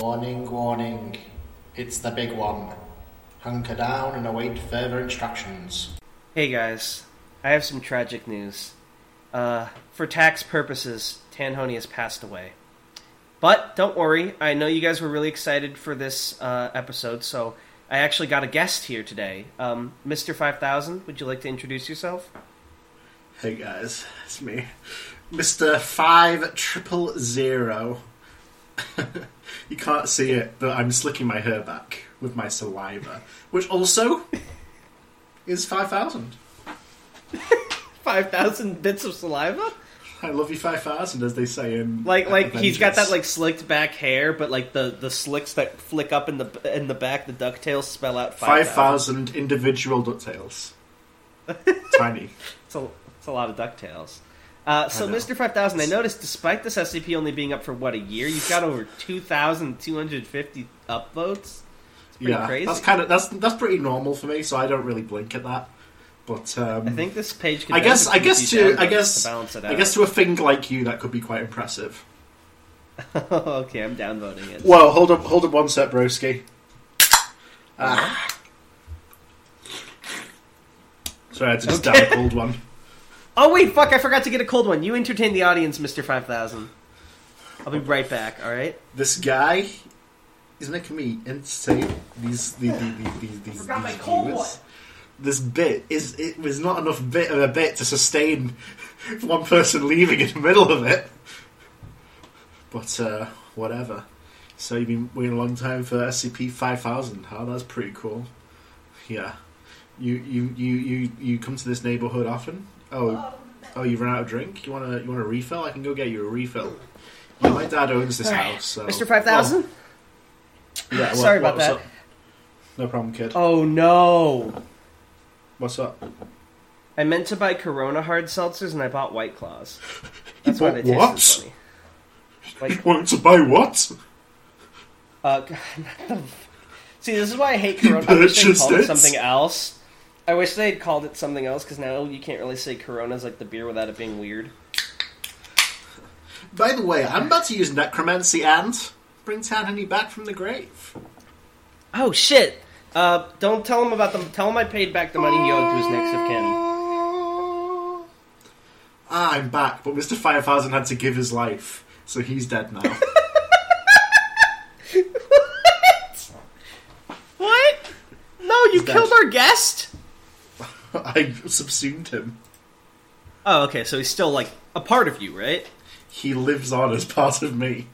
Warning, warning. It's the big one. Hunker down and await further instructions. Hey guys, I have some tragic news. Uh, for tax purposes, Tanhony has passed away. But don't worry, I know you guys were really excited for this uh, episode, so I actually got a guest here today. Um, Mr. 5000, would you like to introduce yourself? Hey guys, it's me, Mister Five Triple Zero. you can't see it, but I'm slicking my hair back with my saliva, which also is five thousand. 5,000 bits of saliva? I love you five thousand, as they say in Like, like he's got that like slicked back hair, but like the, the slicks that flick up in the in the back, the ducktails spell out 5,000. thousand individual ducktails. Tiny. It's a, it's a lot of DuckTales. Uh, so, Mr. 5000, I noticed despite this SCP only being up for, what, a year, you've got over 2,250 upvotes? pretty yeah, crazy. that's kind of that's that's pretty normal for me, so I don't really blink at that. But um, I think this page could I guess I guess from a few to I guess to balance it out. I guess to a thing like you that could be quite impressive. okay, I'm downvoting it. Whoa, hold up, hold up one sec, broski. Ah. Sorry, I had to just Okay. down a cold one. Oh, wait, fuck, I forgot to get a cold one. You entertain the audience, Mr. 5000. I'll be right back, alright? This guy is making me entertain these these these these, these, Forgot my these cold viewers. one. This bit is it was not enough bit of a bit to sustain one person leaving in the middle of it. But uh, whatever. So you've been waiting a long time for SCP five thousand. Oh, that's pretty cool. Yeah. You you you you you come to this neighborhood often? Oh, oh, you run out of drink. You want to you want a refill? I can go get you a refill. Yeah, my dad owns this house. So Mr. 5000? Well, yeah, what- Sorry about what's that. up? No problem, kid. Oh, no. What's up? I meant to buy Corona hard seltzers and I bought White Claws. That's why bought they what? tasted funny. You wanted to buy what? Uh, see, this is why I hate Corona. I wish they purchased called it it? something else. I wish they'd called it something else because now you can't really say Corona's like the beer without it being weird. By the way, I'm about to use necromancy and bring Tanhony back from the grave. Oh shit! Uh, don't tell him about them. Tell him I paid back the money he owed to his next of kin. Ah, I'm back, but Mr. 5000 had to give his life, so he's dead now. What? No, you He's killed dead. our guest. I subsumed him. Oh, okay. So he's still like a part of you, right? He lives on as part of me.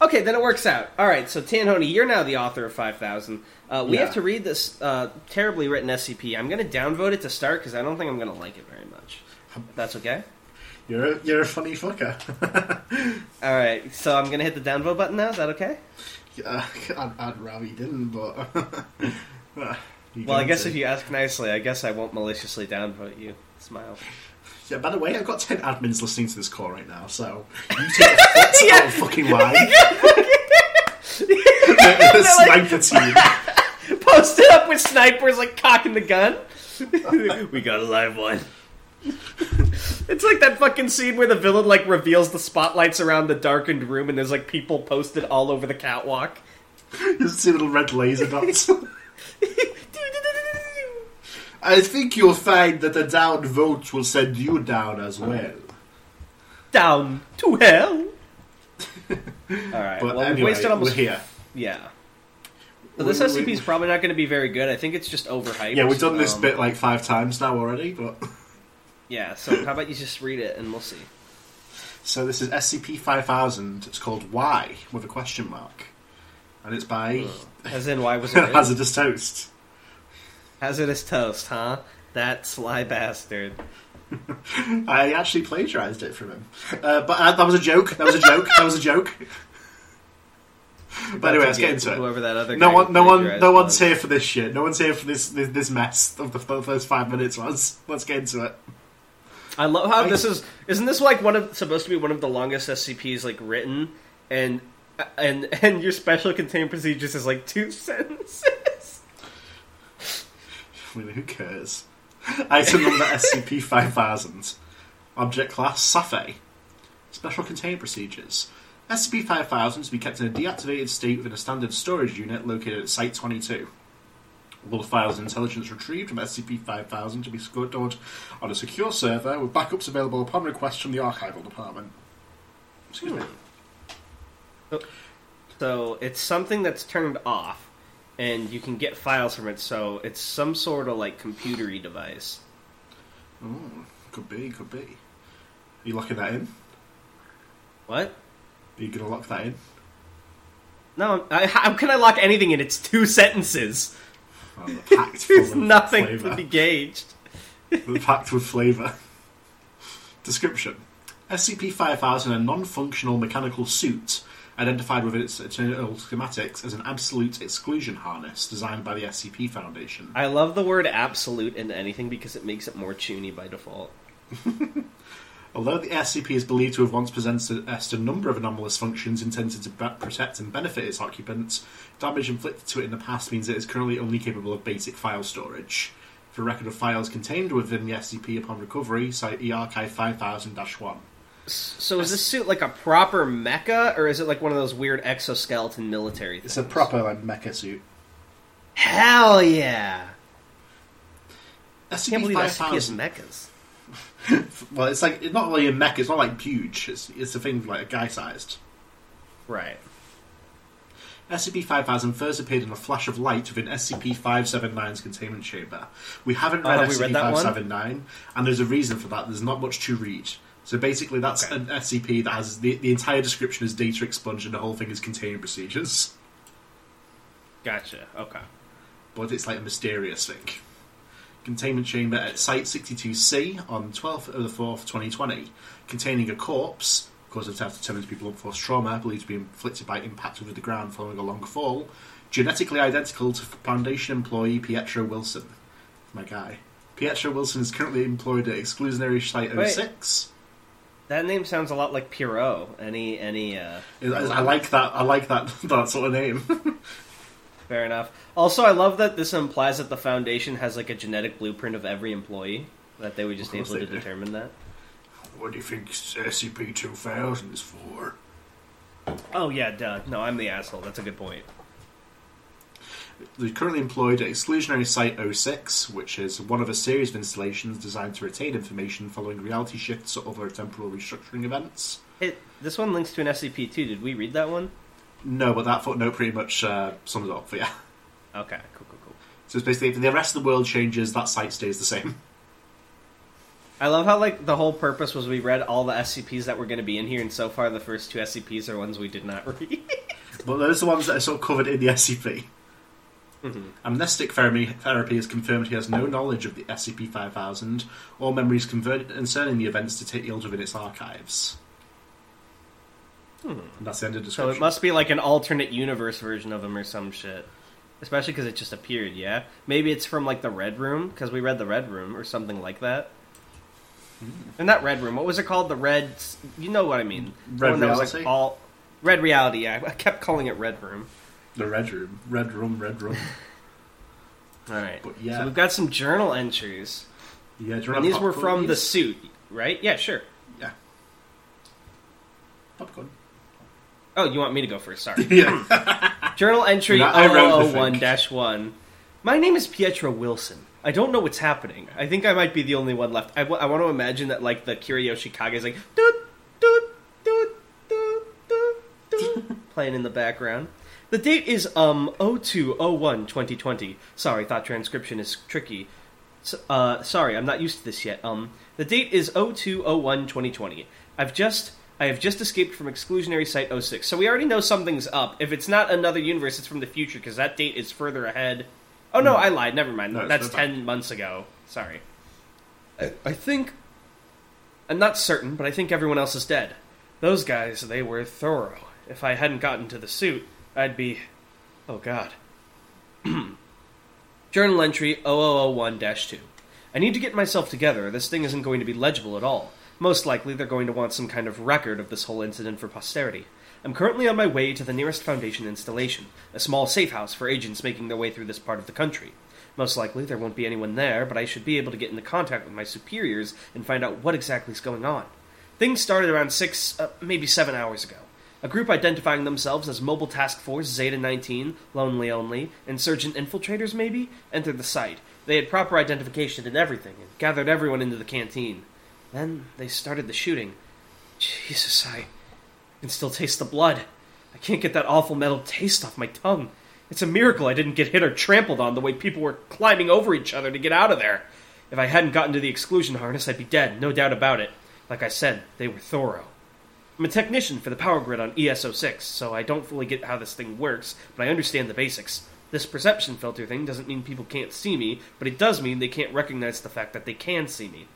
Okay, then it works out. All right, so Tanhony, you're now the author of 5000. Uh, we Yeah. have to read this uh, terribly written SCP. I'm going to downvote it to start because I don't think I'm going to like it very much. If That's okay? You're a, you're a funny fucker. All right, so I'm going to hit the downvote button now. Is that okay? Yeah, I'd, I'd rather you didn't, but. You Well, I guess to. if you ask nicely, I guess I won't maliciously downvote you. Smile. Yeah, by the way, I've got 10 admins listening to this call right now, so. You take a foot out of fucking line. the sniper team. Posted up with snipers, like cocking the gun. we got a live one. it's like that fucking scene where the villain like reveals the spotlights around the darkened room, and there's like people posted all over the catwalk. You see little red laser dots. I think you'll find that a down vote will send you down as well. Down to hell. all right. But well, anyway, we wasted almost we're here. yeah. So this SCP is probably not going to be very good. I think it's just overhyped. Yeah, we've done this Um, bit like five times now already, but Yeah. So how about you just read it and we'll see. so this is SCP five thousand. It's called Why, with a question mark, and it's by As in, why was it? Hazardous Toast. Hazardous toast, huh? That sly bastard. I actually plagiarized it from him, uh, but uh, that was a joke. That was a joke. that was a joke. But anyway, let's get into it. Whoever that other No one, no one, no one's was. here for this shit. No one's here for this this, this mess of the f- first five minutes was. Let's get into it. I love how I- this is. Isn't this like one of supposed to be one of the longest SCPs like written, and and and your special containment procedures is like two sentences. I mean, who cares? Item number SCP five thousand. Object class Safe. Special containment procedures. SCP-5000 to be kept in a deactivated state within a standard storage unit located at Site-22. All the files and intelligence retrieved from SCP-5000 to be stored on a secure server with backups available upon request from the archival department. Excuse me. So it's something that's turned off, and you can get files from it. So it's some sort of like computery device. Oh, could be, could be. Are you locking that in? What? Are you going to lock that in? No, I, how can I lock anything in? It's two sentences. Oh, There's nothing flavour. to be gauged. They're packed with flavour. Description SCP-5000, a non-functional mechanical suit identified with its internal schematics as an absolute exclusion harness designed by the SCP Foundation. I love the word absolute in anything because it makes it more chuny by default. Although the SCP is believed to have once possessed a number of anomalous functions intended to be- protect and benefit its occupants, damage inflicted to it in the past means it is currently only capable of basic file storage. For record of files contained within the SCP upon recovery, cite eArchive 5000-1. So is this suit like a proper mecha, or is it like one of those weird exoskeleton military things? It's a proper like, mecha suit. Hell yeah! I SCP can't believe SCP has 5000. mechas. Well, it's like it's not really a mecha. It's not like huge. It's it's a thing like a guy sized. Right. SCP-5000 first appeared in a flash of light within SCP-579's containment chamber. We haven't oh, read Oh, have we read that one? SCP-579, and there's a reason for that. There's not much to read. So basically, that's Okay. an SCP that has the, the entire description is data expunged, and the whole thing is containment procedures. Gotcha. Okay. But it's like a mysterious thing. Containment chamber at Site 62C on 12th of the 4th, 2020, containing a corpse, caused of death determined to be blunt force trauma, believed to be inflicted by impact with the ground following a long fall, genetically identical to Foundation employee Pietro Wilson. My guy. Pietro Wilson is currently employed at exclusionary Site Wait. Oh 06. That name sounds a lot like Pierrot. Any any uh I like that. I like that that sort of name. fair enough. Also I love that this implies that the foundation has like a genetic blueprint of every employee. That they were just able to do. determine that. what do you think SCP 2000 is for? Oh yeah, duh. No, I'm the asshole. That's a good point. They're currently employed at Exclusionary Site 06, which is one of a series of installations designed to retain information following reality shifts or other temporal restructuring events. It this one links to an SCP too. Did we read that one? No, but that footnote pretty much uh, sums it up for you. Okay, cool, cool, cool. So it's basically, if the rest of the world changes, that site stays the same. I love how like the whole purpose was we read all the SCPs that were going to be in here, and so far the first two SCPs are ones we did not read. But those are the ones that are sort of covered in the SCP. Mhm. Amnestic therapy, therapy has confirmed he has no knowledge of the SCP 5000 or memories converted concerning the events detailed within its archives. And that's the end of the So it must be like an alternate universe version of him or some shit. Especially because it just appeared, yeah? Maybe it's from like the Red Room, because we read the Red Room or something like that. Hmm. And that Red Room, what was it called? The Red. You know what I mean? Red one that was, like, all Red Reality, yeah. I kept calling it Red Room. The red room, red room, red room. Alright. But yeah. So we've got some journal entries. yeah, you And these were from the suit, right? Yeah, sure. Yeah. Popcorn. Oh, you want me to go first? Sorry. yeah. Hmm. Journal entry Yeah, I wrote the 0001 1. My name is Pietro Wilson. I don't know what's happening. I think I might be the only one left. I, w- I want to imagine that, like, the Kira Yoshikage is like, doot, doot, doot, doot, doot, doot, playing in the background. The date is, um, 0201 2020. Sorry, thought transcription is tricky. S- uh, sorry, I'm not used to this yet. Um, the date is 0201 2020. I've just I have just escaped from exclusionary site 06. So we already know something's up. If it's not another universe, it's from the future because that date is further ahead. Oh no, I lied. Never mind. No, That's further back. 10 months ago. Sorry. I, I think I'm not certain, but I think everyone else is dead. Those guys, they were thorough. If I hadn't gotten to the suit, I'd be Oh god. Journal entry 0001-2. I need to get myself together, this thing isn't going to be legible at all. Most likely, they're going to want some kind of record of this whole incident for posterity. I'm currently on my way to the nearest Foundation installation, a small safe house for agents making their way through this part of the country. Most likely, there won't be anyone there, but I should be able to get into contact with my superiors and find out what exactly is going on. Things started around six, uh, maybe seven hours ago. A group identifying themselves as Mobile Task Force Zeta 19, Lonely Only, Insurgent Infiltrators, maybe, entered the site. They had proper identification and everything, and gathered everyone into the canteen. Then they started the shooting. Jesus, I can still taste the blood. I can't get that awful metal taste off my tongue. It's a miracle I didn't get hit or trampled on the way people were climbing over each other to get out of there. If I hadn't gotten to the exclusion harness, I'd be dead, no doubt about it. Like I said, they were thorough. I'm a technician for the power grid on ESO6, so I don't fully get how this thing works, but I understand the basics. This perception filter thing doesn't mean people can't see me, but it does mean they can't recognize the fact that they can see me.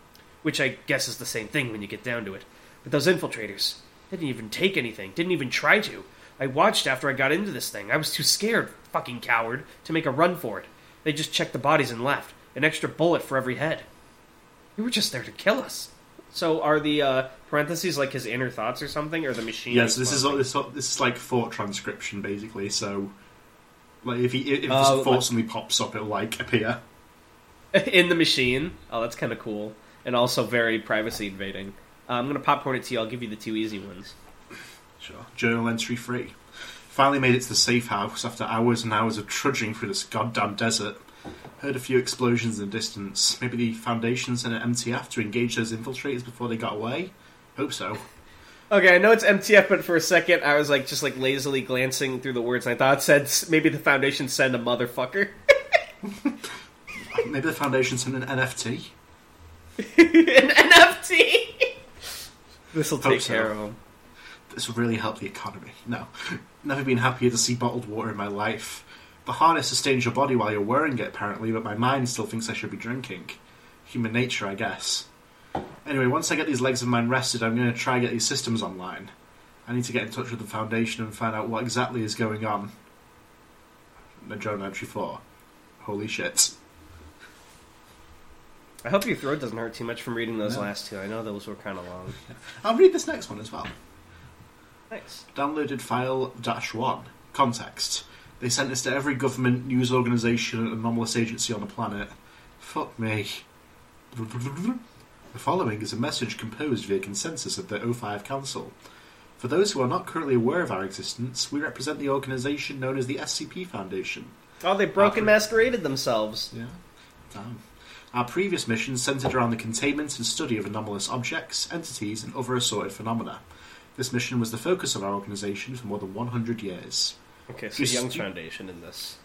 Which I guess is the same thing when you get down to it. But those infiltrators, they didn't even take anything, didn't even try to. I watched after I got into this thing. I was too scared, fucking coward, to make a run for it. They just checked the bodies and left. An extra bullet for every head. They were just there to kill us. So are the uh, parentheses like his inner thoughts or something, or the machine? Yes, this is exploding? this, this is like thought transcription basically. So, like if he if this thought suddenly pops up, it'll like appear. in the machine. Oh, that's kind of cool, and also very privacy invading. Uh, I'm gonna popcorn it to you. I'll give you the two easy ones. Sure. Journal entry free. Finally made it to the safe house after hours and hours of trudging through this goddamn desert. Heard a few explosions in the distance. Maybe the Foundation sent an MTF to engage those infiltrators before they got away? Hope so. Okay, I know it's MTF, but for a second I was like just like lazily glancing through the words, and I thought it said s- maybe the Foundation send a motherfucker. Maybe the Foundation sent an NFT? An NFT. This will take so. care of him. This will really help the economy. No. Never been happier to see bottled water in my life. The harness sustains your body while you're wearing it, apparently, but my mind still thinks I should be drinking. Human nature, I guess. Anyway, once I get these legs of mine rested, I'm going to try and get these systems online. I need to get in touch with the Foundation and find out what exactly is going on. The journal entry 4. Holy shit. I hope your throat doesn't hurt too much from reading those No. last two. I know those were kind of long. I'll read this next one as well. Nice. Downloaded file dash one. Context. They sent this to every government, news organisation, and anomalous agency on the planet. Fuck me. The following is a message composed via consensus of the O5 Council. For those who are not currently aware of our existence, we represent the organisation known as the SCP Foundation. Oh, they broke and masqueraded themselves. Yeah. Damn. Our previous mission centered around the containment and study of anomalous objects, entities, and other assorted phenomena. This mission was the focus of our organization for more than 100 years. Okay, so Just- Young's Foundation in this.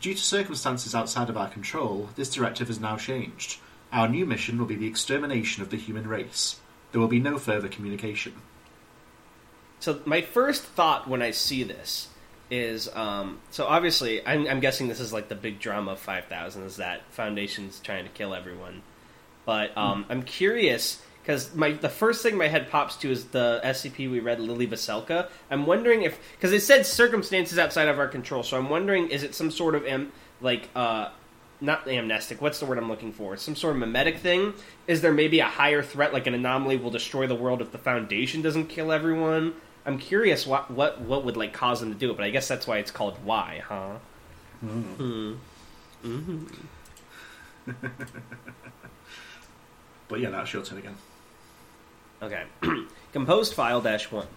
Due to circumstances outside of our control, this directive has now changed. Our new mission will be the extermination of the human race. There will be no further communication. So my first thought when I see this is, um, so obviously I'm, I'm guessing this is like the big drama of 5000 is that Foundation's trying to kill everyone. But um, I'm curious because my the first thing my head pops to is the SCP we read, Lily Vaselka. I'm wondering if because it said circumstances outside of our control, so I'm wondering is it some sort of like uh, not amnestic? What's the word I'm looking for? Some sort of mimetic thing? Is there maybe a higher threat, like an anomaly will destroy the world if the Foundation doesn't kill everyone? I'm curious what what what would like cause them to do it, but I guess that's why it's called why, huh? Hmm. But yeah, that's your turn again. Okay. Composed file dash one.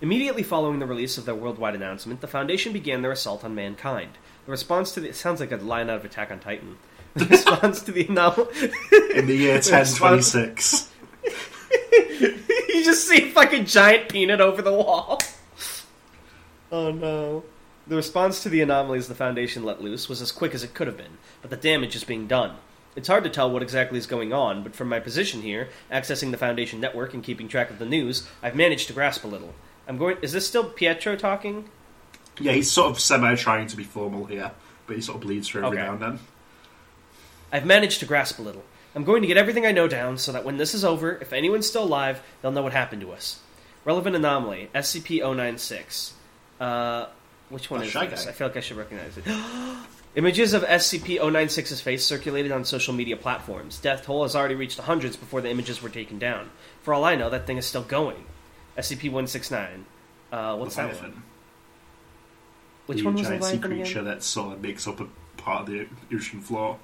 Immediately following the release of their worldwide announcement, the Foundation began their assault on mankind. The response to the it sounds like a line out of Attack on Titan. The response to the anomaly. In the year 1026. you just see a fucking giant peanut over the wall. Oh no. The response to the anomalies the Foundation let loose was as quick as it could have been, but the damage is being done. It's hard to tell what exactly is going on, but from my position here, accessing the Foundation network and keeping track of the news, I've managed to grasp a little. I'm going. Is this still Pietro talking? Yeah, he's sort of semi trying to be formal here, but he sort of bleeds through every Okay. now and then. I've managed to grasp a little. I'm going to get everything I know down so that when this is over, if anyone's still alive, they'll know what happened to us. Relevant anomaly SCP-096. Uh, which one Oh, is this? Guy. I feel like I should recognize it. Images of SCP-096's face circulated on social media platforms. Death toll has already reached the hundreds before the images were taken down. For all I know, that thing is still going. SCP-169. Uh, what's that one? Which the one was giant sea Leviathan again? creature that sort of makes up a part of the ocean floor.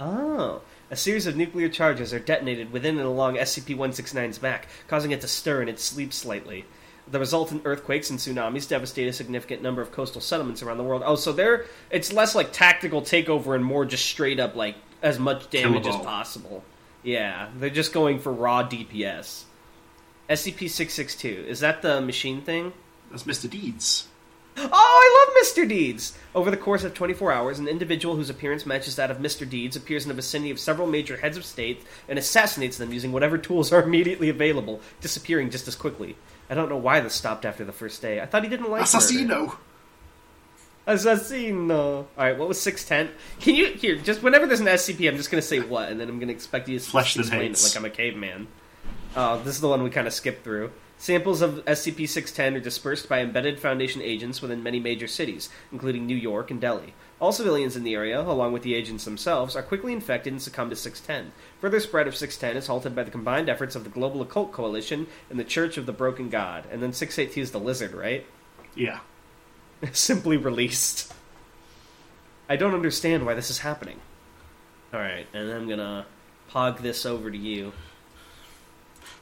Oh. A series of nuclear charges are detonated within and along SCP 169's back, causing it to stir in its sleep slightly. The resultant earthquakes and tsunamis devastate a significant number of coastal settlements around the world. Oh, so they're it's less like tactical takeover and more just straight up like as much damage as possible. Yeah, they're just going for raw DPS. SCP six six two is that the machine thing? That's Mr. Deeds. Oh, I love Mr. Deeds! Over the course of 24 hours, an individual whose appearance matches that of Mr. Deeds appears in the vicinity of several major heads of state and assassinates them using whatever tools are immediately available, disappearing just as quickly. I don't know why this stopped after the first day. I thought he didn't like murder. Assassino! Assassino. Alright, what was 610? Can you, here, just whenever there's an SCP, I'm just gonna say what, and then I'm gonna expect you to Flesh explain it like I'm a caveman. Oh, this is the one we kind of skipped through. Samples of SCP-610 are dispersed by embedded Foundation agents within many major cities, including New York and Delhi. All civilians in the area, along with the agents themselves, are quickly infected and succumb to 610. Further spread of 610 is halted by the combined efforts of the Global Occult Coalition and the Church of the Broken God. And then 682 is the lizard, right? Yeah. Simply released. I don't understand why this is happening. Alright, and I'm gonna pog this over to you.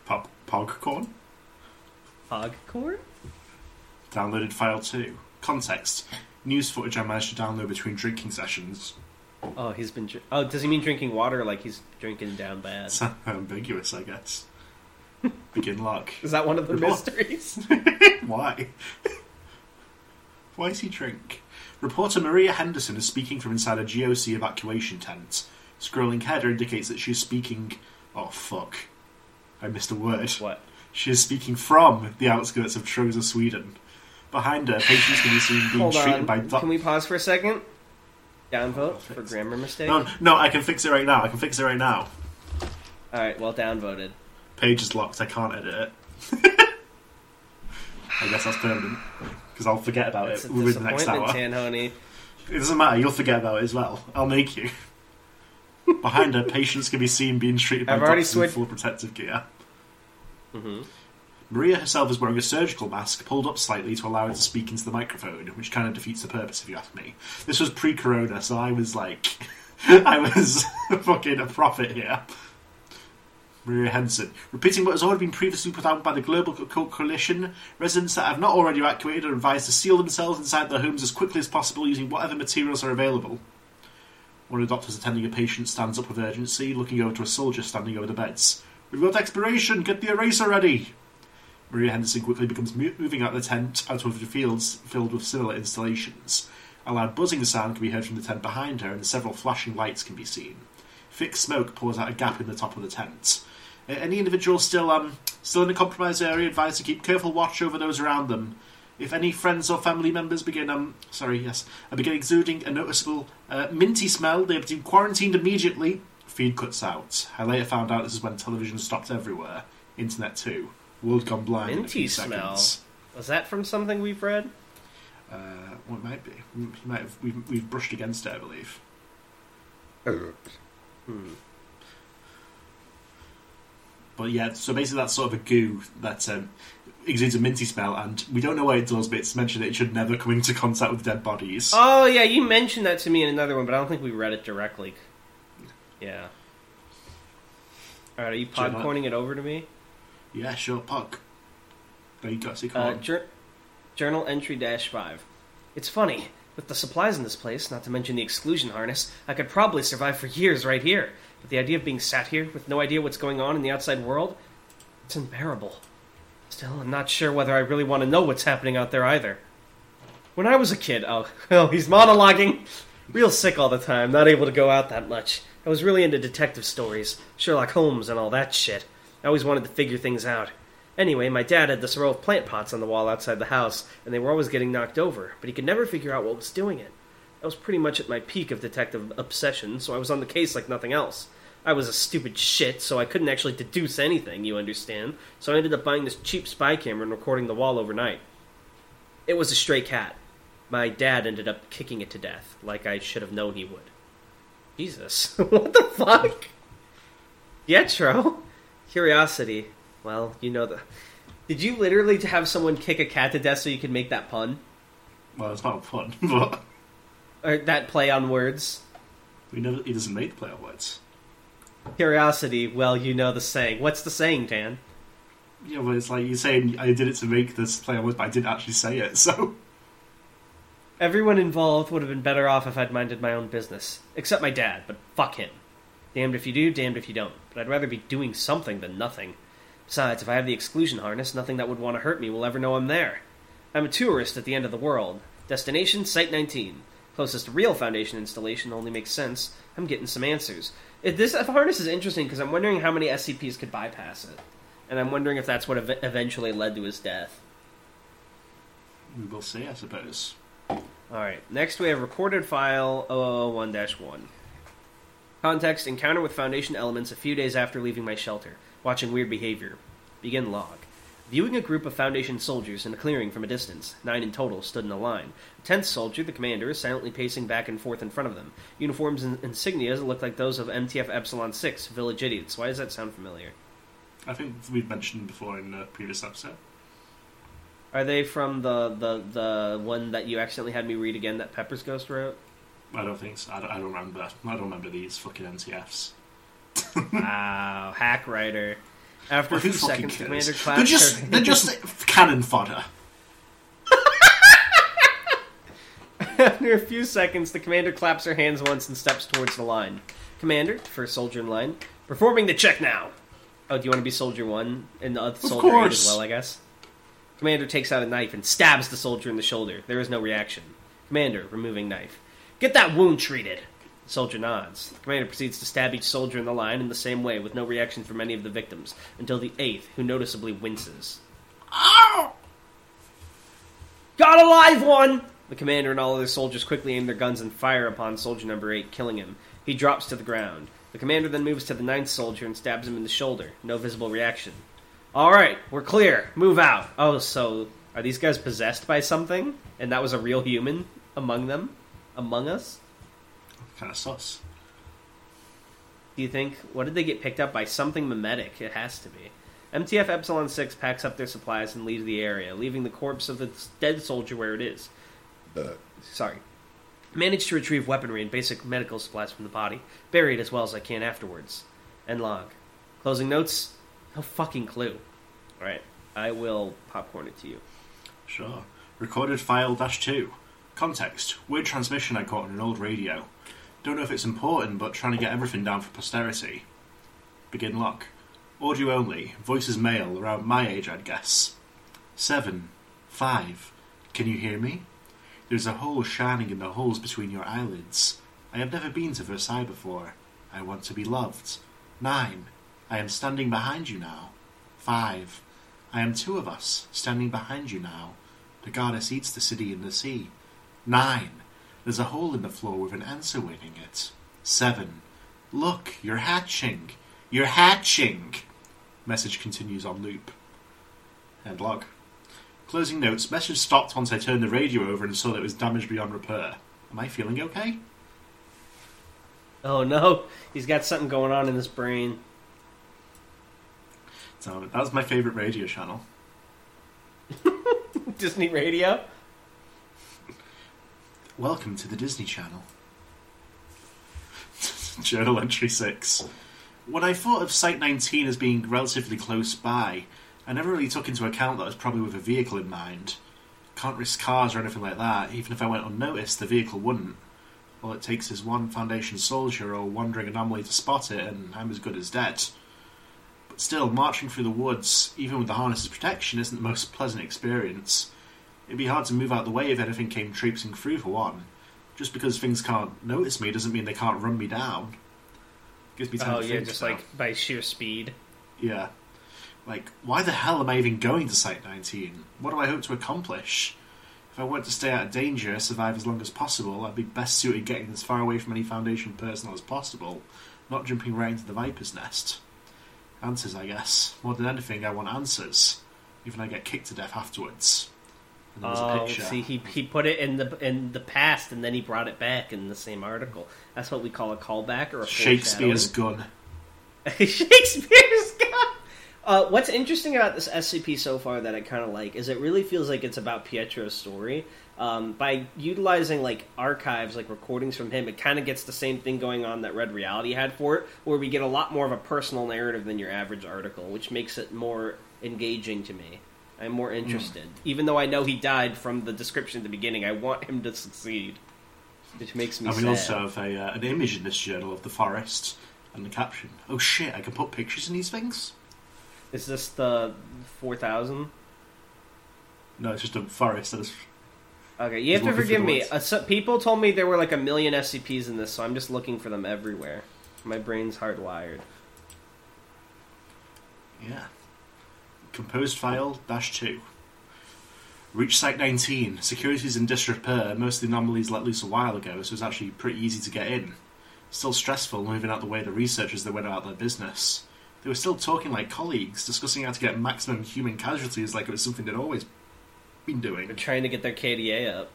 Pop, Pogcorn. Pogcorn? Downloaded file 2. Context. News footage I managed to download between drinking sessions. Oh, he's been. Dr- oh, does he mean drinking water like he's drinking down bad? It's ambiguous, I guess. Begin log. Is that one of the Report. mysteries? Why? Why does he drink? Reporter Maria Henderson is speaking from inside a GOC evacuation tent. Scrolling header indicates that she is speaking. Oh, fuck. I missed a word. what? She is speaking from the outskirts of Trosa, Sweden. Behind her, patients can be seen being Hold treated on. by doc- Can we pause for a second? Downvote for grammar mistake. No, no, I can fix it right now. I can fix it right now. All right, well, downvoted. Page is locked. I can't edit it. I guess that's permanent because I'll forget about it a within the next disappointment, hour. Tanhony. It doesn't matter. You'll forget about it as well. I'll make you. Behind her, patients can be seen being treated by I've already doctors in switched- full protective gear. Mhm. Maria herself is wearing a surgical mask pulled up slightly to allow her to speak into the microphone, which kind of defeats the purpose, if you ask me. This was pre-corona, so I was like, I was fucking a prophet here. Maria Henson. Repeating what has already been previously put out by the Global Coalition, residents that have not already evacuated are advised to seal themselves inside their homes as quickly as possible using whatever materials are available. One of the doctors attending a patient stands up with urgency, looking over to a soldier standing over the beds. We've got expiration! Get the eraser ready! Maria Henderson quickly becomes mo- moving out of the tent out of the fields filled with similar installations. A loud buzzing sound can be heard from the tent behind her, and several flashing lights can be seen. Thick smoke pours out a gap in the top of the tent. Uh, any individual still um still in a compromised area advised to keep careful watch over those around them. If any friends or family members begin um sorry yes begin exuding a noticeable uh, minty smell, they have to be quarantined immediately. Feed cuts out. I later found out this is when television stopped everywhere. Internet too. World gone blind in Minty few smell. seconds. Was that from something we've read? Uh, well, it might be. We we might have, we've, we've brushed against it, I believe. Hmm. But yeah, so basically that's sort of a goo that um, exudes a minty smell, and we don't know why it does, but it's mentioned that it should never come into contact with dead bodies. Oh yeah, you mentioned that to me in another one, but I don't think we read it directly. Yeah. All right, are you Do you not- podcorning it over to me? Yeah, sure, Pug. There you go, see, come Uh, on. jour- journal entry dash five. It's funny with the supplies in this place, not to mention the exclusion harness. I could probably survive for years right here, but the idea of being sat here with no idea what's going on in the outside world, it's unbearable. Still, I'm not sure whether I really want to know what's happening out there either. When I was a kid, oh, oh, he's monologuing. Real sick all the time, not able to go out that much. I was really into detective stories, Sherlock Holmes, and all that shit. I always wanted to figure things out. Anyway, my dad had this row of plant pots on the wall outside the house, and they were always getting knocked over, but he could never figure out what was doing it. I was pretty much at my peak of detective obsession, so I was on the case like nothing else. I was a stupid shit, so I couldn't actually deduce anything, you understand, so I ended up buying this cheap spy camera and recording the wall overnight. It was a stray cat. My dad ended up kicking it to death, like I should have known he would. Jesus. what the fuck? Pietro? Curiosity. Well, you know the. Did you literally have someone kick a cat to death so you could make that pun? Well, it's not fun, but Or that play on words? we never, he doesn't make the play on words. Curiosity, well, you know the saying. What's the saying, Dan? Yeah, but it's like you're saying I did it to make this play on words, but I didn't actually say it. So Everyone involved would have been better off if I'd minded my own business. Except my dad, but fuck him. Damned if you do, damned if you don't. But I'd rather be doing something than nothing. Besides, if I have the exclusion harness, nothing that would want to hurt me will ever know I'm there. I'm a tourist at the end of the world. Destination Site 19. Closest real Foundation installation only makes sense. I'm getting some answers. If this if harness is interesting because I'm wondering how many SCPs could bypass it. And I'm wondering if that's what ev- eventually led to his death. we will see, I suppose. Alright, next we have recorded file 001 1. Context Encounter with Foundation elements a few days after leaving my shelter. Watching weird behavior. Begin log. Viewing a group of Foundation soldiers in a clearing from a distance, nine in total stood in a line. A tenth soldier, the commander, is silently pacing back and forth in front of them. Uniforms and insignias look like those of MTF Epsilon 6, Village Idiots. Why does that sound familiar? I think we've mentioned before in a previous episode. Are they from the, the, the one that you accidentally had me read again that Pepper's Ghost wrote? I don't think so. I don't, I don't remember. I don't remember these fucking NTFs. wow, hack writer. After few seconds, the cares? commander They're just they're just cannon fodder. After a few seconds, the commander claps her hands once and steps towards the line. Commander, first soldier in line, performing the check now. Oh, do you want to be soldier one and the other soldier eight as well? I guess. Commander takes out a knife and stabs the soldier in the shoulder. There is no reaction. Commander, removing knife. Get that wound treated. The soldier nods. The commander proceeds to stab each soldier in the line in the same way, with no reaction from any of the victims, until the eighth, who noticeably winces. AH GOT a live one! The commander and all other soldiers quickly aim their guns and fire upon soldier number 8, killing him. He drops to the ground. The commander then moves to the ninth soldier and stabs him in the shoulder. No visible reaction. Alright, we're clear. Move out. Oh, so are these guys possessed by something? And that was a real human among them? Among us? Kind of sus. Do you think? What did they get picked up by? Something mimetic. It has to be. MTF Epsilon 6 packs up their supplies and leaves the area, leaving the corpse of the dead soldier where it is. Sorry. Managed to retrieve weaponry and basic medical supplies from the body, buried as well as I can afterwards. End log. Closing notes? No fucking clue. Alright, I will popcorn it to you. Sure. Recorded file dash two. Context: Weird transmission I caught on an old radio. Don't know if it's important, but trying to get everything down for posterity. Begin lock. Audio only. Voices male, around my age, I'd guess. Seven. Five. Can you hear me? There's a hole shining in the holes between your eyelids. I have never been to Versailles before. I want to be loved. Nine. I am standing behind you now. Five. I am two of us, standing behind you now. The goddess eats the city in the sea. Nine. There's a hole in the floor with an answer waiting it. Seven. Look, you're hatching. You're hatching. Message continues on loop. End log. Closing notes. Message stopped once I turned the radio over and saw that it was damaged beyond repair. Am I feeling okay? Oh no, he's got something going on in his brain. So that was my favourite radio channel. Disney Radio? Welcome to the Disney Channel. Journal entry 6. When I thought of Site 19 as being relatively close by, I never really took into account that I was probably with a vehicle in mind. Can't risk cars or anything like that. Even if I went unnoticed, the vehicle wouldn't. All it takes is one Foundation soldier or wandering anomaly to spot it, and I'm as good as dead. But still, marching through the woods, even with the harness's protection, isn't the most pleasant experience. It'd be hard to move out the way if anything came traipsing through, for one. Just because things can't notice me doesn't mean they can't run me down. Gives me time Oh yeah, just like by sheer speed. Yeah. Like, why the hell am I even going to Site 19? What do I hope to accomplish? If I want to stay out of danger, survive as long as possible, I'd be best suited getting as far away from any Foundation personnel as possible, not jumping right into the Viper's nest. Answers, I guess. More than anything, I want answers. Even I get kicked to death afterwards. And there was a Oh, picture. see, he he put it in the in the past, and then he brought it back in the same article. That's what we call a callback or a Shakespeare's gun. Shakespeare's gun. Uh, what's interesting about this SCP so far that I kind of like is it really feels like it's about Pietro's story. Um, by utilizing like archives, like recordings from him, it kind of gets the same thing going on that Red Reality had for it, where we get a lot more of a personal narrative than your average article, which makes it more engaging to me. I'm more interested, even though I know he died from the description at the beginning. I want him to succeed, which makes me And we sad. also have a, uh, an image in this journal of the forest and the caption. Oh shit! I can put pictures in these things. Is this the four thousand? No, it's just a forest. That is Okay, you have to forgive me. Uh, so, people told me there were like a million SCPs in this, so I'm just looking for them everywhere. My brain's hardwired. Yeah. Composed file dash two. Reach site 19. Security's in disrepair. Most of the anomalies let loose a while ago, so it's actually pretty easy to get in. Still stressful moving out the way the researchers that went about their business. They were still talking like colleagues, discussing how to get maximum human casualties like it was something they'd always been doing. They're trying to get their KDA up.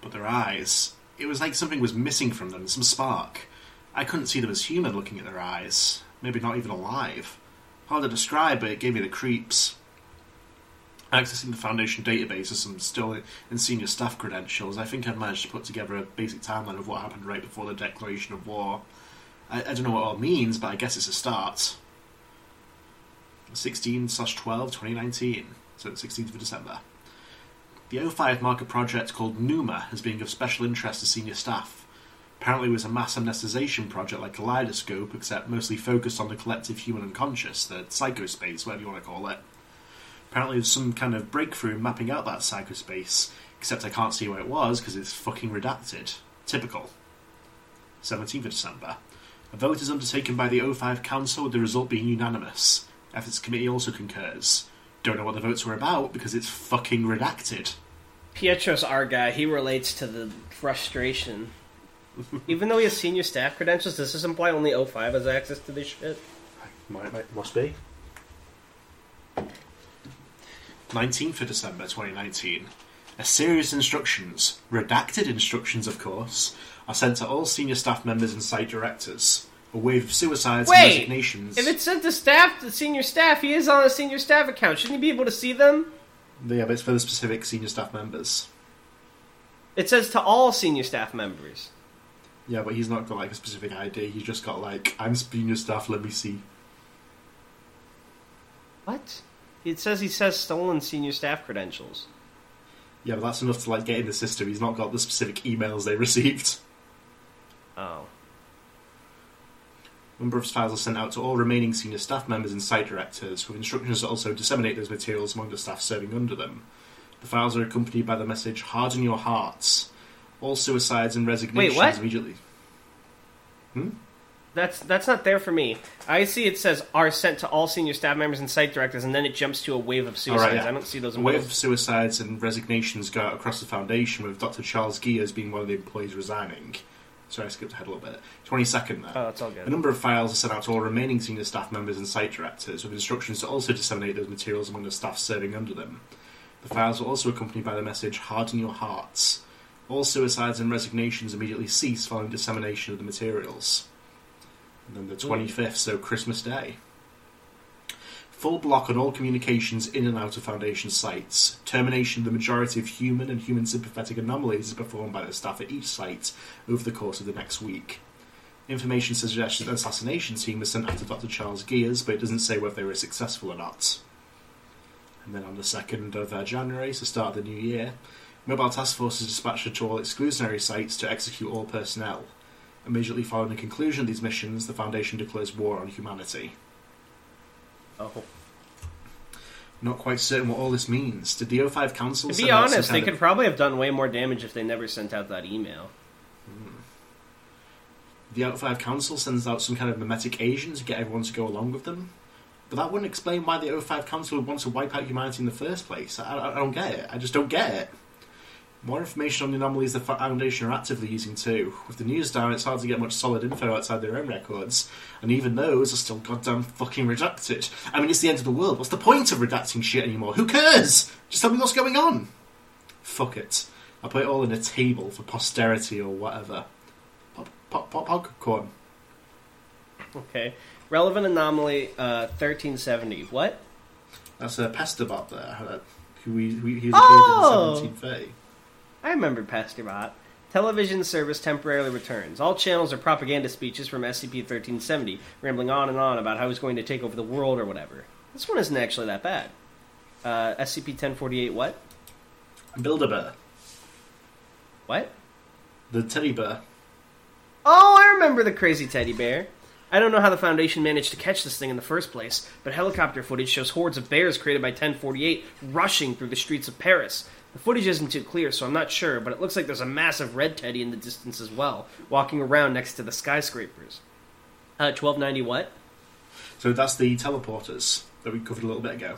But their eyes, it was like something was missing from them, some spark. I couldn't see them as human looking at their eyes. Maybe not even alive. Hard to describe, but it gave me the creeps. Accessing the Foundation database as some still in senior staff credentials, I think I've managed to put together a basic timeline of what happened right before the declaration of war. I, I don't know what it all means, but I guess it's a start. 16 slash 12, 2019. So 16th of December. The O5 marker project called NUMA is being of special interest to senior staff. Apparently, it was a mass amnestisation project like Kaleidoscope, except mostly focused on the collective human unconscious, the psychospace, whatever you want to call it. Apparently, there's some kind of breakthrough in mapping out that psychospace, except I can't see where it was because it's fucking redacted. Typical. 17th of December. A vote is undertaken by the O5 Council with the result being unanimous. Ethics Committee also concurs. Don't know what the votes were about because it's fucking redacted. Pietro's our guy. He relates to the frustration. Even though he has senior staff credentials, does this imply only O5 has access to this shit? Might, might, must be. 19th of December 2019. A series of instructions, redacted instructions of course, are sent to all senior staff members and site directors. A wave of suicides and Wait! resignations. If it's sent to staff, the senior staff, he is on a senior staff account. Shouldn't he be able to see them? Yeah, but it's for the specific senior staff members. It says to all senior staff members. Yeah, but he's not got like a specific ID. He's just got like, I'm senior staff, let me see. What? It says he says stolen senior staff credentials. Yeah, but that's enough to like get in the system. He's not got the specific emails they received. Oh. number of files are sent out to all remaining senior staff members and site directors, with instructions to also disseminate those materials among the staff serving under them. The files are accompanied by the message "Harden your hearts." All suicides and resignations what? immediately. Hmm? That's that's not there for me. I see it says are sent to all senior staff members and site directors, and then it jumps to a wave of suicides. Yeah. I don't see those. A wave of suicides and resignations go out across the foundation, with Dr. Charles Gears being one of the employees resigning. Sorry, I skipped ahead a little bit. 22nd there. Oh, it's all A number of files are sent out to all remaining senior staff members and site directors, with instructions to also disseminate those materials among the staff serving under them. The files were also accompanied by the message "Harden your hearts." All suicides and resignations immediately cease following dissemination of the materials. And the 25th, so Christmas Day. Full block on all communications in and out of Foundation sites. Termination of the majority of human and human sympathetic anomalies is performed by the staff at each site over the course of the next week. Information suggests an assassination team was sent to Dr. Charles Gears, but it doesn't say whether they were successful or not. And then on the 2nd of uh, January, so start of the new year, Mobile Task Force is dispatched to all exclusionary sites to execute all personnel. Immediately following the conclusion of these missions, the Foundation declares war on humanity. Oh. Not quite certain what all this means. Did the O5 Council To be honest, they could of- probably have done way more damage if they never sent out that email. Hmm. the O5 Council sends out some kind of mimetic agent to get everyone to go along with them? But that wouldn't explain why the O5 Council would want to wipe out humanity in the first place. I, I, I don't get it. I just don't get it. More information on the anomalies the Foundation are actively using too. With the news down, it's hard to get much solid info outside their own records, and even those are still goddamn fucking redacted. I mean, it's the end of the world. What's the point of redacting shit anymore? Who cares? Just tell me what's going on. Fuck it. I'll put it all in a table for posterity or whatever. Pop, pop, pop, popcorn. Okay. Relevant anomaly uh, 1370. What? That's a Pesterbot there, uh, who he, who he was Oh! appeared in 1730. I remember Pesterbot. Television service temporarily returns. All channels are propaganda speeches from SCP 1370, rambling on and on about how he's going to take over the world or whatever. This one isn't actually that bad. Uh, SCP-1048 what? Build a bear. What? The teddy bear. Oh, I remember the crazy teddy bear. I don't know how the Foundation managed to catch this thing in the first place, but helicopter footage shows hordes of bears created by 1048 rushing through the streets of Paris. The footage isn't too clear, so I'm not sure, but it looks like there's a massive red teddy in the distance as well, walking around next to the skyscrapers. Uh, 1290 what? So that's the teleporters that we covered a little bit ago.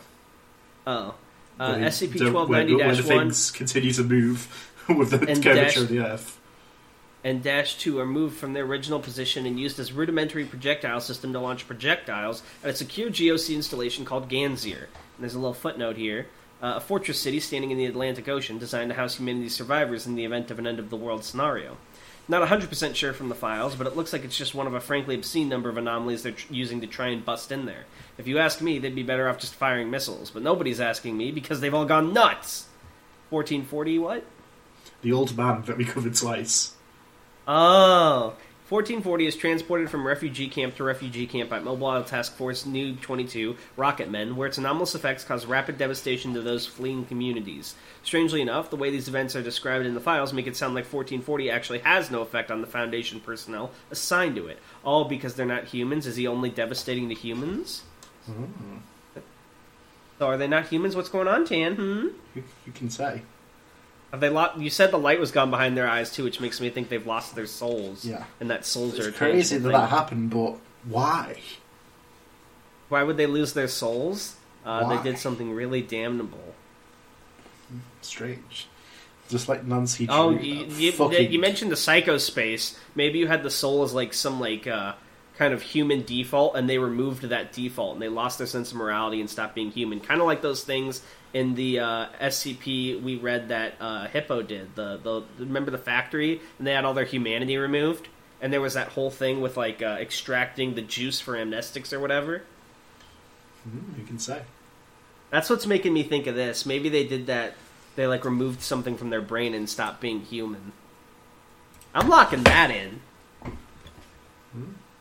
Oh. Uh, The- the- SCP-1290-1 where, where the things continue to move with the And curvature dash- of the Earth. and Dash 2 are moved from their original position and used as rudimentary projectile system to launch projectiles at a secure GOC installation called Ganzir. And there's a little footnote here. Uh, a fortress city standing in the Atlantic Ocean designed to house humanity's survivors in the event of an end of the world scenario. Not 100% sure from the files, but it looks like it's just one of a frankly obscene number of anomalies they're tr- using to try and bust in there. If you ask me, they'd be better off just firing missiles, but nobody's asking me because they've all gone nuts! 1440 what? The old man that we covered twice. Oh. 1440 is transported from refugee camp to refugee camp by Mobile Task Force Nu 22 Rocketmen, where its anomalous effects cause rapid devastation to those fleeing communities. Strangely enough, the way these events are described in the files make it sound like 1440 actually has no effect on the Foundation personnel assigned to it. All because they're not humans? Is he only devastating to humans? So are they not humans? What's going on, Tan? Hmm? You, you can say. Have they lo- you said the light was gone behind their eyes too, which makes me think they've lost their souls. Yeah. And that souls are It's crazy that tangible that happened, but why? Why would they lose their souls? Uh, Why? they did something really damnable. Strange. Just like Nancy. Oh, you, you, fucking- you mentioned the psychospace. Maybe you had the soul as like some like uh, kind of human default, and they removed that default, and they lost their sense of morality and stopped being human. Kind of like those things in the uh, SCP we read that uh, Hippo did. The the remember the factory, and they had all their humanity removed, and there was that whole thing with like uh, extracting the juice for amnestics or whatever. Hmm, you can say. That's what's making me think of this. Maybe they did that. They like removed something from their brain and stopped being human. I'm locking that in.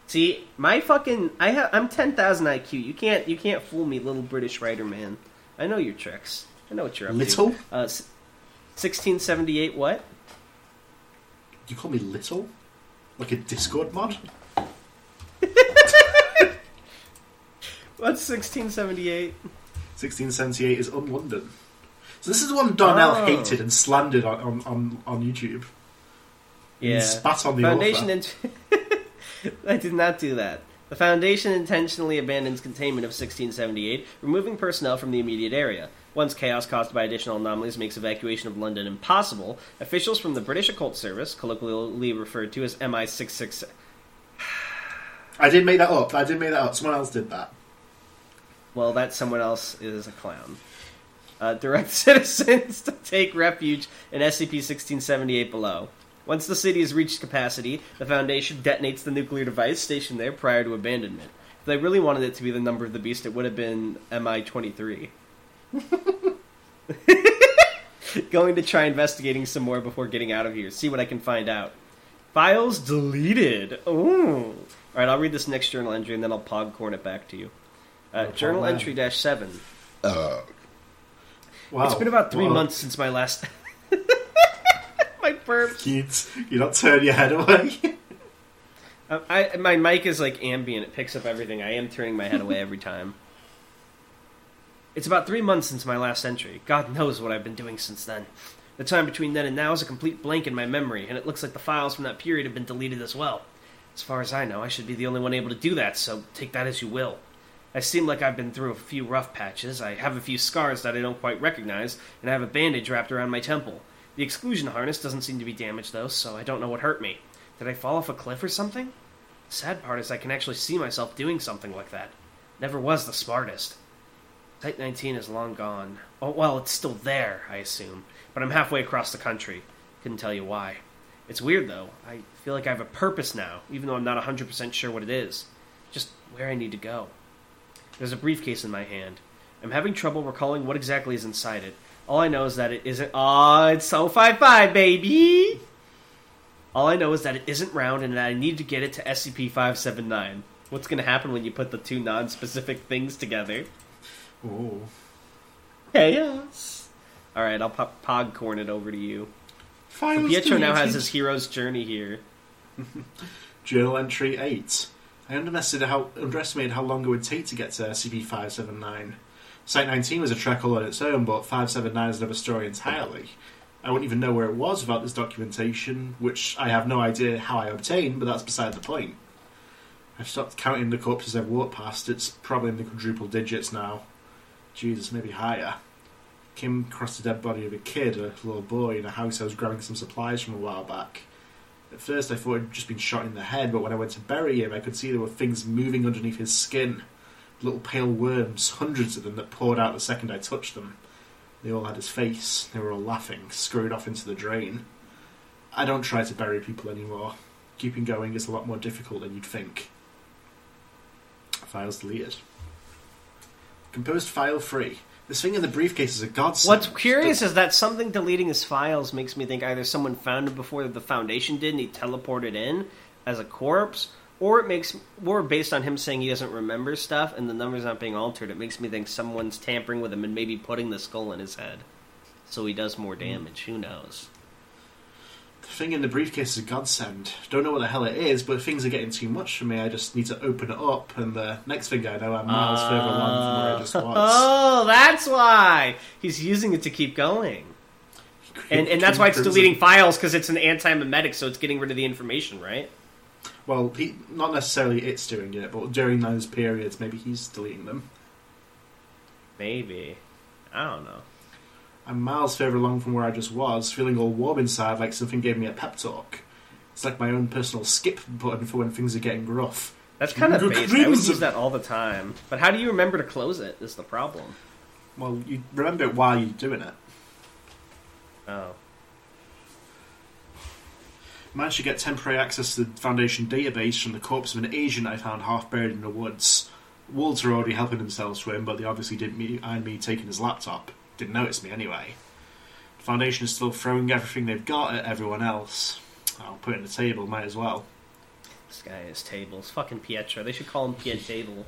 See, my fucking I have I'm ten thousand IQ. You can't you can't fool me, little British writer man. I know your tricks. I know what you're up Little? to. Uh, sixteen seventy eight. What? You call me little? Like a Discord mod? What's sixteen seventy eight? 1678 is on London. So this is the one Darnell Oh. hated and slandered on, on, on, on YouTube. Yeah. spat on the Foundation. author. int- I did not do that. The Foundation intentionally abandons containment of 1678, removing personnel from the immediate area. Once chaos caused by additional anomalies makes evacuation of London impossible, officials from the British Occult Service, colloquially referred to as MI666, I did make that up. I did make that up. Someone else did that. well, that someone else is a clown, uh, direct citizens to take refuge in SCP-1678 below. Once the city has reached capacity, the Foundation detonates the nuclear device stationed there prior to abandonment. If they really wanted it to be the number of the beast, it would have been MI-23. Going to try investigating some more before getting out of here. See what I can find out. Files deleted. Ooh. All right, I'll read this next journal entry and then I'll pogcorn it back to you. Uh, No journal entry dash seven. Wow. It's been about three months since my last. my burp. You, you not turn your head away? Uh, I, my mic is like ambient; it picks up everything. I am turning my head away every time. It's about three months since my last entry. God knows what I've been doing since then. The time between then and now is a complete blank in my memory, and it looks like the files from that period have been deleted as well. As far as I know, I should be the only one able to do that, so take that as you will. I seem like I've been through a few rough patches. I have a few scars that I don't quite recognize, and I have a bandage wrapped around my temple. The exclusion harness doesn't seem to be damaged, though, so I don't know what hurt me. Did I fall off a cliff or something? The sad part is I can actually see myself doing something like that. Never was the smartest. Site 19 is long gone. Oh, well, it's still there, I assume, but I'm halfway across the country. Couldn't tell you why. It's weird, though. I feel like I have a purpose now, even though I'm not 100% sure what it is. Just where I need to go. There's a briefcase in my hand. I'm having trouble recalling what exactly is inside it. All I know is that it isn't. Aw, it's so 5 five baby! All I know is that it isn't round and that I need to get it to SCP 579. What's going to happen when you put the two non specific things together? Oh. Chaos. All right, I'll pop pogcorn it over to you. Files Pietro now has his hero's journey here. Journal entry 8. I underestimated how, underestimated how long it would take to get to SCP-579. Site 19 was a trek all on its own, but 579 is another story entirely. I wouldn't even know where it was without this documentation, which I have no idea how I obtained, but that's beside the point. I've stopped counting the corpses I've walked past. It's probably in the quadruple digits now. Jesus, maybe higher. Kim crossed the dead body of a kid, a little boy, in a house I was grabbing some supplies from a while back. At first, I thought he'd just been shot in the head, but when I went to bury him, I could see there were things moving underneath his skin. Little pale worms, hundreds of them, that poured out the second I touched them. They all had his face. They were all laughing, scurried off into the drain. I don't try to bury people anymore. Keeping going is a lot more difficult than you'd think. Files deleted. Composed file free. This thing in the briefcase is a godsend. What's curious is that something deleting his files makes me think either someone found him before the Foundation did and he teleported in as a corpse, or it makes, or based on him saying he doesn't remember stuff and the numbers not being altered, it makes me think someone's tampering with him and maybe putting the skull in his head, so he does more hmm. damage. Who knows? The thing in the briefcase is a godsend. Don't know what the hell it is, but things are getting too much for me. I just need to open it up, and the next thing I know, I'm miles further along from where I just uh, was. Oh, that's why he's using it to keep going, and and that's why it's deleting files because it's an anti-memetic, so it's getting rid of the information, right? Well, he, not necessarily it's doing it, but during those periods, maybe he's deleting them. Maybe. I don't know. I'm miles further along from where I just was, feeling all warm inside, like something gave me a pep talk. It's like my own personal skip button for when things are getting rough. That's kind of based. I would use that all the time. But how do you remember to close it? Is the problem? Well, you remember it while you're doing it. Oh, Managed to get temporary access to the Foundation database from the corpse of an agent I found half buried in the woods. Wolves were already helping themselves to him, but they obviously didn't mind me taking his laptop. Didn't notice me anyway. The Foundation is still throwing everything they've got at everyone else. I'll put it in the table, might as well. this guy is tables. Fucking Pietro. They should call him Piet Table.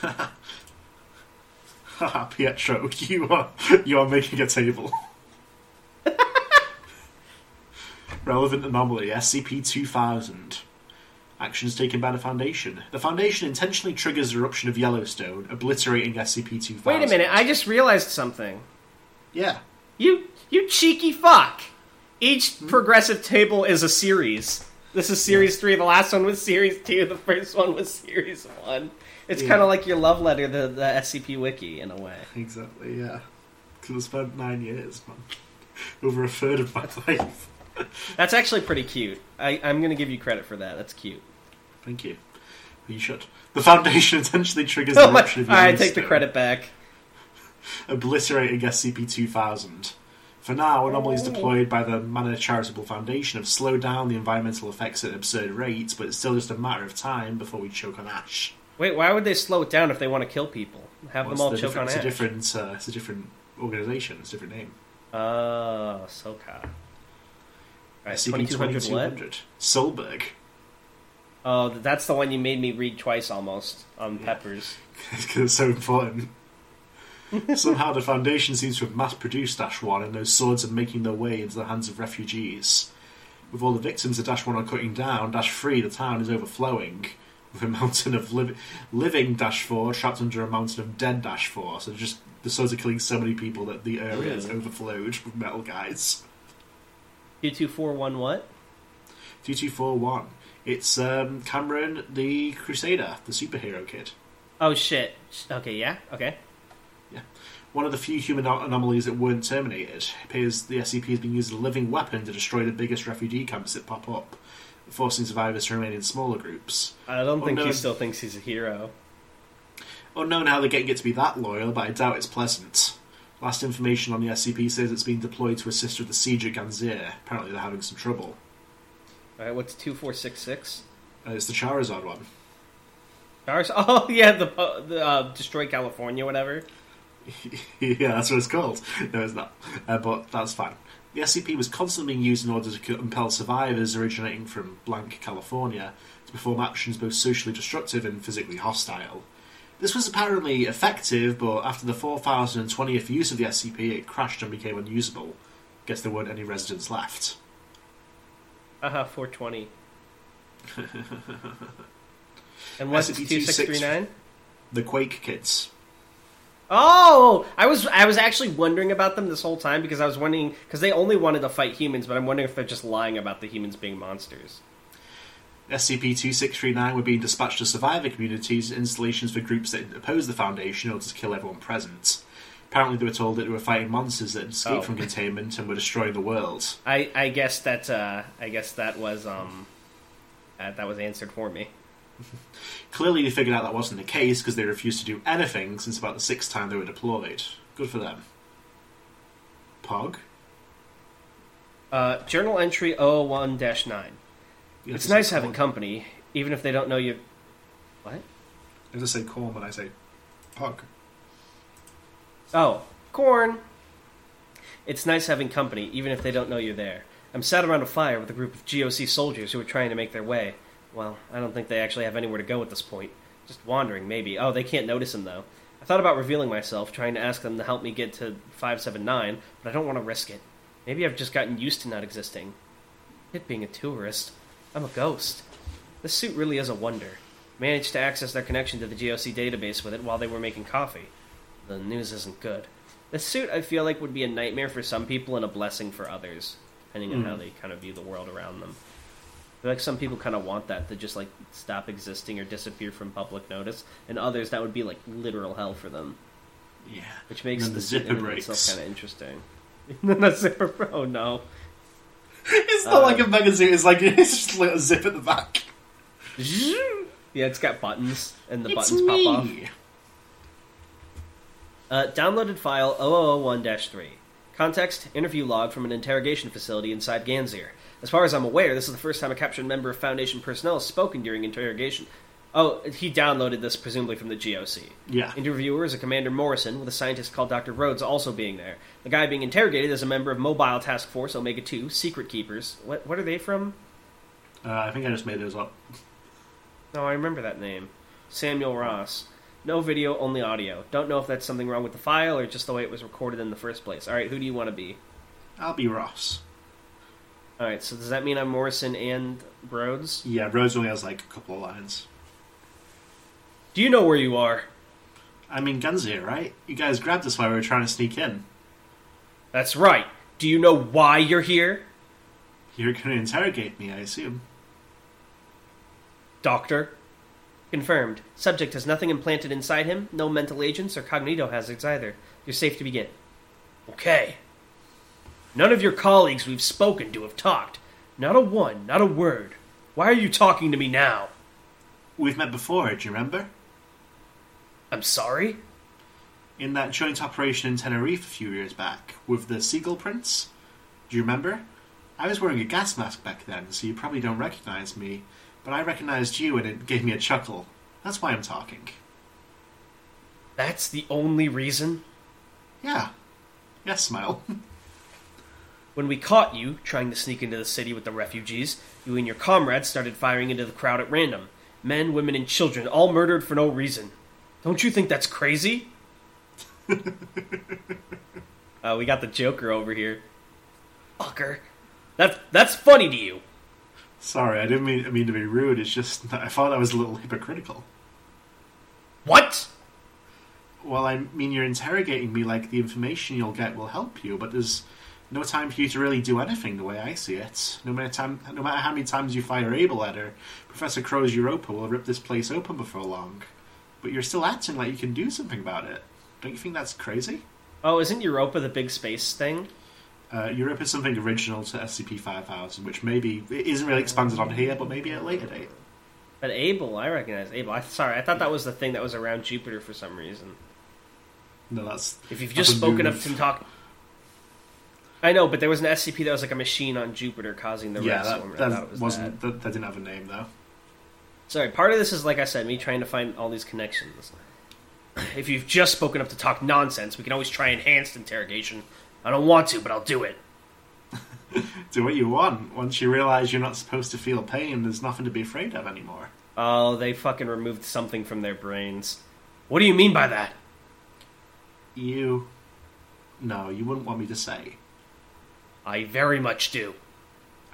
Haha, Pietro, you are you are making a table. Relevant anomaly SCP-2000. Actions taken by the Foundation. The Foundation intentionally triggers the eruption of Yellowstone, obliterating SCP-2000. Wait a minute. I just realized something. Yeah. You you cheeky fuck. Each hmm? progressive table is a series. This is series three. The last one was series two. The first one was series one. It's Yeah. kind of like your love letter, the the SCP wiki, in a way. Exactly, yeah. Because I spent nine years, man. Over a third of my life. That's actually pretty cute. I, I'm going to give you credit for that. That's cute. Thank you. You should. The Foundation essentially triggers the Oh my, eruption of I take the credit back. obliterating SCP-2000. For now, anomalies deployed by the Manna Charitable Foundation have slowed down the environmental effects at absurd rates, but it's still just a matter of time before we choke on ash. Wait, why would they slow it down if they want to kill people? Have Well, them all the choke on different- ash. It's a different, uh, it's a different organisation. It's a different name. Oh, SoCa. Right, SCP 2200 what? 2200. Solberg. Oh, that's the one you made me read twice almost on. Peppers. because it's so important. Somehow the Foundation seems to have mass produced Dash 1 and those swords are making their way into the hands of refugees. With all the victims that Dash 1 are cutting down, Dash 3, the town, is overflowing. With a mountain of li- living Dash 4 trapped under a mountain of dead Dash 4. So just the swords are killing so many people that the area is overflowed with metal guys. 2241 what? 2241. It's um, Cameron the Crusader, the superhero kid. Oh shit. Okay, yeah, okay. Yeah. One of the few human anomalies that weren't terminated. It appears the SCP has been used as a living weapon to destroy the biggest refugee camps that pop up, forcing survivors to remain in smaller groups. I don't think no. he still thinks he's a hero. Unknown how they get get to be that loyal, but I doubt it's pleasant. Last information on the SCP says it's been deployed to assist with the siege at Ganzir. Apparently they're having some trouble. Alright, what's 2466? Uh, it's the Charizard one. Ours? Oh, yeah, the, uh, the uh, Destroy California, whatever. yeah, that's what it's called. No, it's not. Uh, but that's fine. The SCP was constantly being used in order to compel survivors originating from blank California to perform actions both socially destructive and physically hostile. This was apparently effective, but after the 4020th use of the SCP, it crashed and became unusable. Guess there weren't any residents left. Aha, 420. and what's SCP-2639? 2639? The Quake kids. Oh, I was I was actually wondering about them this whole time because I was wondering because they only wanted to fight humans, but I'm wondering if they're just lying about the humans being monsters. SCP-2639 were being dispatched to survivor communities, installations for groups that opposed the Foundation, in order to kill everyone present. Apparently, they were told that they were fighting monsters that had escaped Oh. from containment and were destroying the world. I I guess that uh, I guess that was um uh, that was answered for me. Clearly, they figured out that wasn't the case because they refused to do anything since about the sixth time they were deployed. Good for them. Pog? Uh, journal entry 001-9. You have It's nice having corn. company, even if they don't know you. What? You just say corn when I say pog. Oh, corn. It's nice having company, even if they don't know you're there. I'm sat around a fire with a group of GOC soldiers who are trying to make their way. Well, I don't think they actually have anywhere to go at this point. Just wandering, maybe. Oh, they can't notice him, though. I thought about revealing myself, trying to ask them to help me get to 579, but I don't want to risk it. Maybe I've just gotten used to not existing. It being a tourist. I'm a ghost. This suit really is a wonder. Managed to access their connection to the GOC database with it while they were making coffee. The news isn't good. The suit, I feel like, would be a nightmare for some people and a blessing for others, depending on how hmm. they kind of view the world around them. I feel like some people kind of want that to just like stop existing or disappear from public notice, and others that would be like literal hell for them, Yeah. which makes the, the suit zipper in breaks. itself kind of interesting. the zipper, oh no, It's not like a mega suit, it's like it's just like a zip at the back. yeah, it's got buttons, and the it's buttons me. pop off. Uh, downloaded file 0001-3. Context, interview log from an interrogation facility inside Ganzir. As far as I'm aware, this is the first time a captured member of Foundation personnel has spoken during interrogation. Oh, he downloaded this presumably from the GOC. Yeah. Interviewer is a Commander Morrison, with a scientist called Dr. Rhodes also being there. The guy being interrogated is a member of Mobile Task Force Omega 2, Secret Keepers. What, what are they from? Uh, I think I just made those up. No, I remember that name. Samuel Ross. No video, only audio. Don't know if that's something wrong with the file or just the way it was recorded in the first place. Alright, who do you want to be? I'll be Ross. Alright, so does that mean I'm Morrison and Rhodes? Yeah, Rhodes only has like a couple of lines. Do you know where you are? I mean, Ganzir, right? You guys grabbed us while we were trying to sneak in. That's right. Do you know why you're here? You're going to interrogate me, I assume. Doctor? Confirmed. Subject has nothing implanted inside him, no mental agents or cognito hazards either. You're safe to begin. Okay. None of your colleagues we've spoken to have talked. Not a one, not a word. Why are you talking to me now? We've met before, do you remember? I'm sorry? In that joint operation in Tenerife a few years back, with the Seagull Prince? Do you remember? I was wearing a gas mask back then, so you probably don't recognize me, but I recognized you and it gave me a chuckle. That's why I'm talking. That's the only reason? Yeah. Yes, smile. When we caught you trying to sneak into the city with the refugees, you and your comrades started firing into the crowd at random. Men, women, and children, all murdered for no reason. Don't you think that's crazy? uh, we got the Joker over here. Fucker. That, that's funny to you. Sorry, I didn't mean, I mean to be rude, it's just I thought I was a little hypocritical. What? Well, I mean, you're interrogating me like the information you'll get will help you, but there's no time for you to really do anything the way I see it. No matter, time, no matter how many times you fire Abel at her, Professor Crow's Europa will rip this place open before long. But you're still acting like you can do something about it. Don't you think that's crazy? Oh, isn't Europa the big space thing? Uh, Europa is something original to SCP-5000, which maybe it isn't really expanded on here, but maybe at a later date. But Abel, I recognize Abel. I, sorry, I thought that was the thing that was around Jupiter for some reason. No, that's If you've that's just spoken up to talk. I know, but there was an SCP that was like a machine on Jupiter causing the yeah, that, that was wasn't that, that didn't have a name though. Sorry, part of this is like I said, me trying to find all these connections. If you've just spoken up to talk nonsense, we can always try enhanced interrogation. I don't want to, but I'll do it. Do what you want. Once you realize you're not supposed to feel pain, there's nothing to be afraid of anymore. Oh, they fucking removed something from their brains. What do you mean by that? You. No, you wouldn't want me to say. I very much do.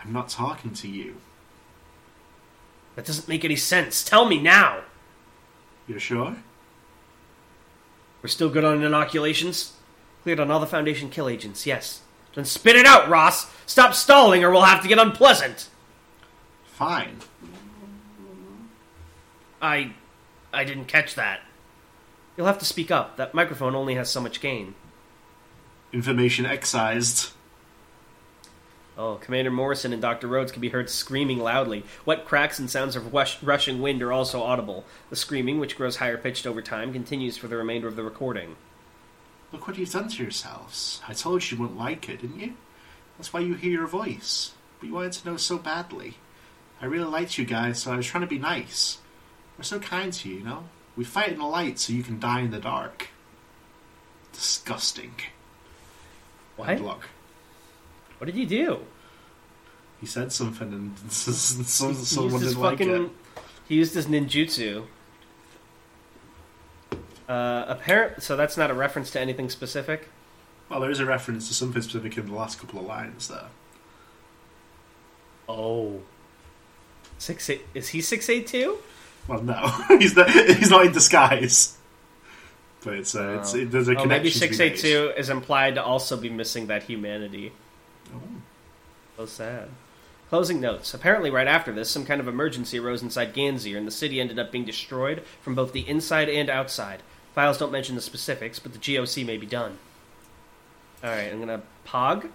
I'm not talking to you. That doesn't make any sense. Tell me now. You're sure? We're still good on inoculations? Cleared on all the Foundation kill agents, yes. Then spit it out, Ross! Stop stalling or we'll have to get unpleasant! Fine. I. I didn't catch that. You'll have to speak up. That microphone only has so much gain. Information excised. Oh, Commander Morrison and Dr. Rhodes can be heard screaming loudly. Wet cracks and sounds of wush- rushing wind are also audible. The screaming, which grows higher pitched over time, continues for the remainder of the recording. Look what you've done to yourselves. I told you you wouldn't like it, didn't you? That's why you hear your voice. But you wanted to know so badly. I really liked you guys, so I was trying to be nice. We're so kind to you, you know? We fight in the light so you can die in the dark. Disgusting. What? And look, What did you do? he said something and some, He someone didn't like it. He used his ninjutsu. Uh, apparent. So that's not a reference to anything specific. Well, there is a reference to something specific in the last couple of lines there. Oh. Six eight. Is he six eight two? Well, no, he's not, he's not in disguise. But it's, uh, it's it, there's a Oh, connection. maybe six made. two is implied to also be missing that humanity. Oh. So sad. Closing notes. Apparently, right after this, some kind of emergency arose inside Ganzir, and the city ended up being destroyed from both the inside and outside. Files don't mention the specifics, but the GOC may be done. Alright, I'm gonna pog.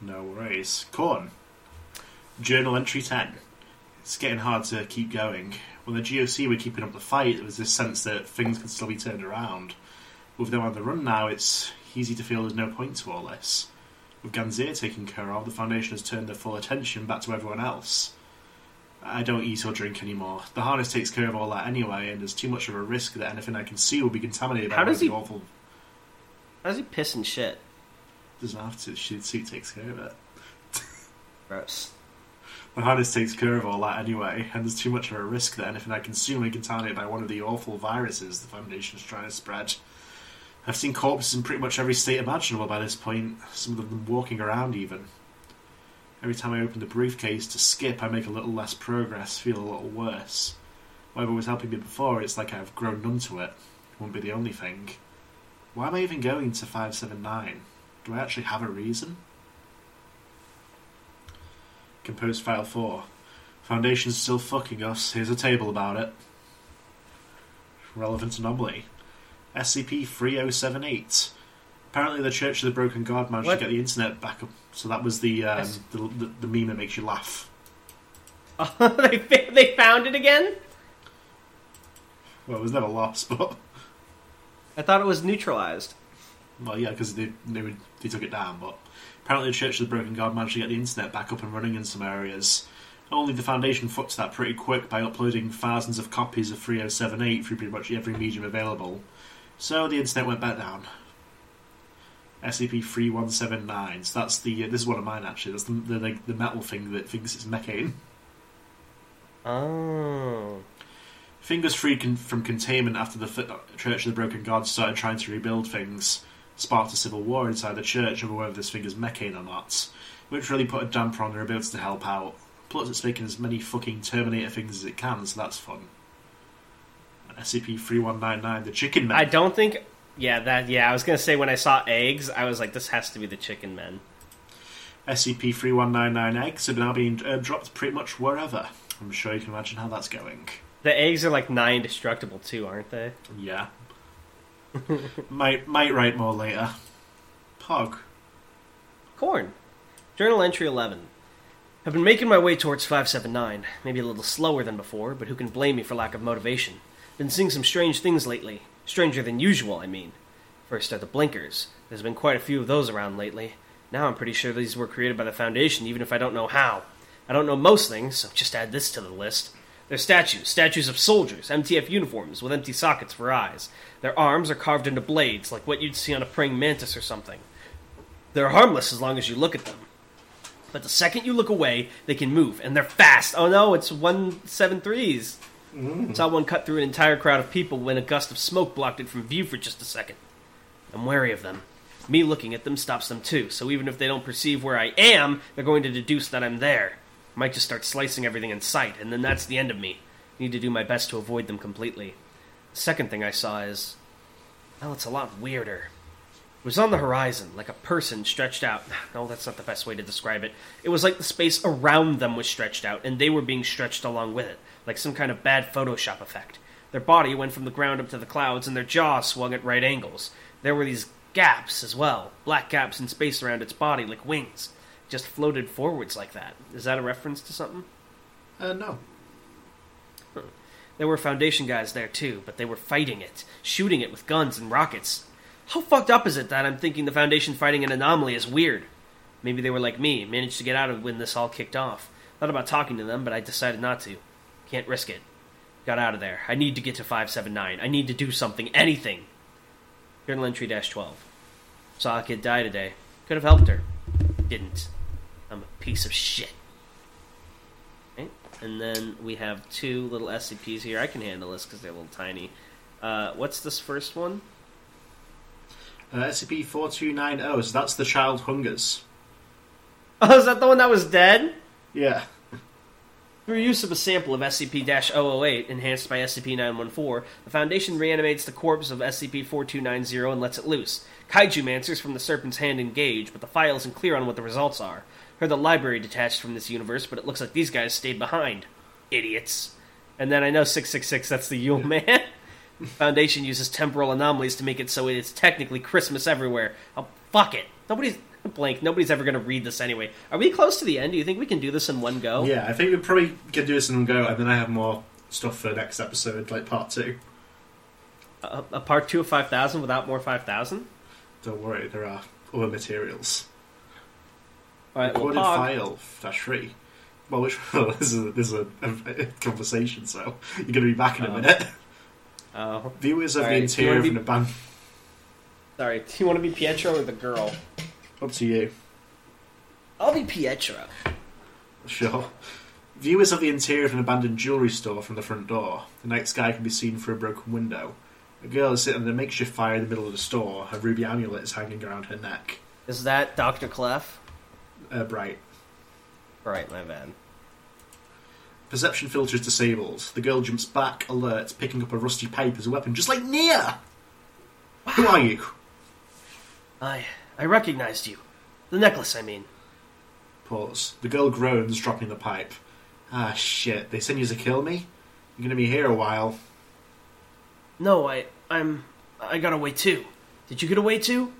No worries. Corn. Journal entry 10. It's getting hard to keep going. When the GOC were keeping up the fight, there was this sense that things could still be turned around. With them on the run now, it's easy to feel there's no point to all this. With Ganzir taken care of, the Foundation has turned their full attention back to everyone else. I don't eat or drink anymore. The harness takes care of all that anyway, and there's too much of a risk that anything I can see will be contaminated by How one does of the he- awful. How does he piss and shit? Doesn't have to. The suit takes care of it. Gross. The harness takes care of all that anyway, and there's too much of a risk that anything I consume will be contaminated by one of the awful viruses the Foundation is trying to spread. I've seen corpses in pretty much every state imaginable by this point, some of them walking around even. Every time I open the briefcase to skip, I make a little less progress, feel a little worse. Whatever was helping me before, it's like I've grown numb to it. It won't be the only thing. Why am I even going to 579? Do I actually have a reason? Compose file 4. Foundation's still fucking us. Here's a table about it. Relevant anomaly. SCP 3078. Apparently, the Church of the Broken God managed What? to get the internet back up. So that was the um, S- the, the, the meme that makes you laugh. they they found it again. Well, it was never lost, but I thought it was neutralized. well, yeah, because they they, would, they took it down. But apparently, the Church of the Broken God managed to get the internet back up and running in some areas. Only the Foundation fucked that pretty quick by uploading thousands of copies of 3078 through pretty much every medium available. So the internet went back down. SCP 3179. So that's the. Uh, this is one of mine actually. That's the, the, the, the metal thing that thinks it's Mekhane. Oh. Fingers freed con- from containment after the F- Church of the Broken Gods started trying to rebuild things, sparked a civil war inside the church over whether this thing is Mekhane or not, which really put a damper on their ability to help out. Plus, it's making as many fucking Terminator things as it can, so that's fun. SCP 3199, the Chicken Man. I don't think. Yeah, that. Yeah, I was gonna say when I saw eggs, I was like, this has to be the chicken men. SCP 3199 eggs have now been uh, dropped pretty much wherever. I'm sure you can imagine how that's going. The eggs are like nine destructible too, aren't they? Yeah. might might write more later. Pog. Corn. Journal entry 11. I've been making my way towards 579, maybe a little slower than before, but who can blame me for lack of motivation? Been seeing some strange things lately. Stranger than usual, I mean. First are the blinkers. There's been quite a few of those around lately. Now I'm pretty sure these were created by the Foundation, even if I don't know how. I don't know most things, so just add this to the list. They're statues, statues of soldiers, MTF uniforms with empty sockets for eyes. Their arms are carved into blades, like what you'd see on a praying mantis or something. They're harmless as long as you look at them. But the second you look away, they can move, and they're fast. Oh no, it's 173s. Mm. Saw one cut through an entire crowd of people when a gust of smoke blocked it from view for just a second. I'm wary of them. Me looking at them stops them too, so even if they don't perceive where I am, they're going to deduce that I'm there. I might just start slicing everything in sight, and then that's the end of me. I Need to do my best to avoid them completely. The second thing I saw is. Well, it's a lot weirder. It was on the horizon, like a person stretched out. No, that's not the best way to describe it. It was like the space around them was stretched out, and they were being stretched along with it, like some kind of bad Photoshop effect. Their body went from the ground up to the clouds, and their jaw swung at right angles. There were these gaps as well, black gaps in space around its body, like wings. It Just floated forwards like that. Is that a reference to something? Uh, no. There were Foundation guys there too, but they were fighting it, shooting it with guns and rockets. How fucked up is it that I'm thinking the Foundation fighting an anomaly is weird? Maybe they were like me, managed to get out of when this all kicked off. Thought about talking to them, but I decided not to. Can't risk it. Got out of there. I need to get to 579. I need to do something, anything. Journal entry dash 12. Saw a kid die today. Could have helped her. Didn't. I'm a piece of shit. Okay. And then we have two little SCPs here. I can handle this because they're a little tiny. Uh, what's this first one? Uh, SCP 4290, so that's the child hungers. Oh, is that the one that was dead? Yeah. Through use of a sample of SCP 008, enhanced by SCP 914, the Foundation reanimates the corpse of SCP 4290 and lets it loose. Kaiju Mancers from the Serpent's Hand engage, but the file isn't clear on what the results are. Heard the library detached from this universe, but it looks like these guys stayed behind. Idiots. And then I know 666, that's the Yule Man. Foundation uses temporal anomalies to make it so it's technically Christmas everywhere. Oh, fuck it. Nobody's. Blank. Nobody's ever going to read this anyway. Are we close to the end? Do you think we can do this in one go? Yeah, I think we probably could do this in one go, and then I have more stuff for next episode, like part two. A, a part two of 5,000 without more 5,000? Don't worry, there are other materials. Alright, well, Recorded Pog, file dash three. Well, which well, this is a, this is a, a conversation, so you're going to be back in a Oh. minute. Oh, Viewers of Alright, the interior wanna of be- an abandoned. sorry. Do you want to be Pietro or the girl? Up to you. I'll be Pietro. Sure. Viewers of the interior of an abandoned jewellery store from the front door. The night sky can be seen through a broken window. A girl is sitting in a makeshift fire in the middle of the store. Her ruby amulet is hanging around her neck. Is that Dr. Clef? Uh, bright. Right, my bad. Perception filter is disabled. The girl jumps back, alert, picking up a rusty pipe as a weapon, just like Nia! Who are you? I I recognized you. The necklace, I mean. Pause. The girl groans, dropping the pipe. Ah, shit. They sent you to kill me? You're gonna be here a while. No, I I'm I got away too. Did you get away too?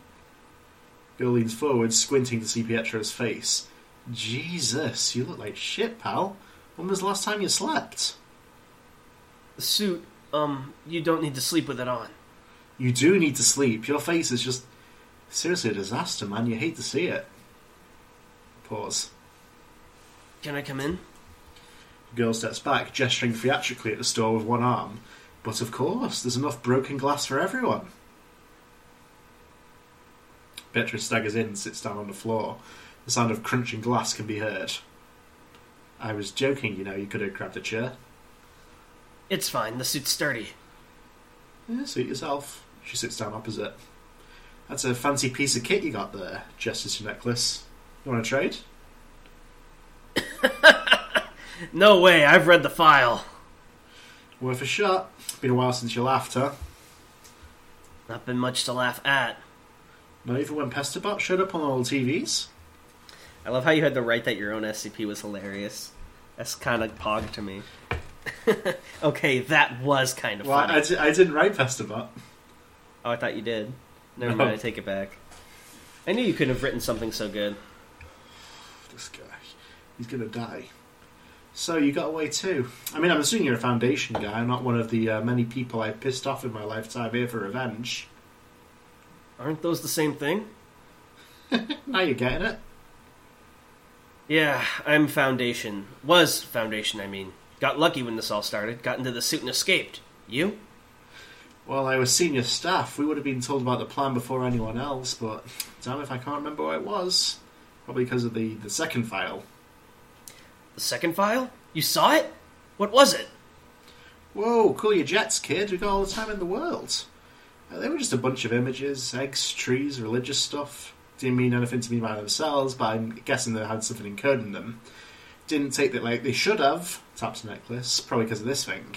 Girl leans forward, squinting to see Pietro's face. Jesus, you look like shit, pal. When was the last time you slept? The suit, um, you don't need to sleep with it on. You do need to sleep. Your face is just seriously a disaster, man. You hate to see it. Pause. Can I come in? The girl steps back, gesturing theatrically at the store with one arm. But of course, there's enough broken glass for everyone. Beatrice staggers in and sits down on the floor. The sound of crunching glass can be heard. I was joking, you know, you could have grabbed a chair. It's fine. The suit's sturdy. Yeah, suit yourself. She sits down opposite. That's a fancy piece of kit you got there, gestures to necklace. You want to trade? No way. I've read the file. Worth a shot. Been a while since you laughed, huh? Not been much to laugh at. Not even when Pesterbot showed up on all the TVs? I love how you had to write that your own SCP was hilarious. That's kind of pog to me. okay, that was kind of Well, funny. I, di- I didn't write Pesterbot. Oh, I thought you did. Never mind, I take it back. I knew you couldn't have written something so good. This guy. He's gonna die. So you got away too. I mean, I'm assuming you're a Foundation guy. I'm not one of the uh, many people I pissed off in my lifetime here for revenge. Aren't those the same thing? Now you're getting it. Yeah, I'm Foundation. Was Foundation, I mean. Got lucky when this all started. Got into the suit and escaped. You? Well, I was senior staff. We would have been told about the plan before anyone else, but damn if I can't remember what it was. Probably because of the, the second file. The second file? You saw it? What was it? Whoa, cool your jets, kid. We've got all the time in the world. Uh, they were just a bunch of images, eggs, trees, religious stuff. Didn't mean anything to me by themselves, but I'm guessing they had something encoded in them. Didn't take that like they should have. Tapped a necklace, probably because of this thing.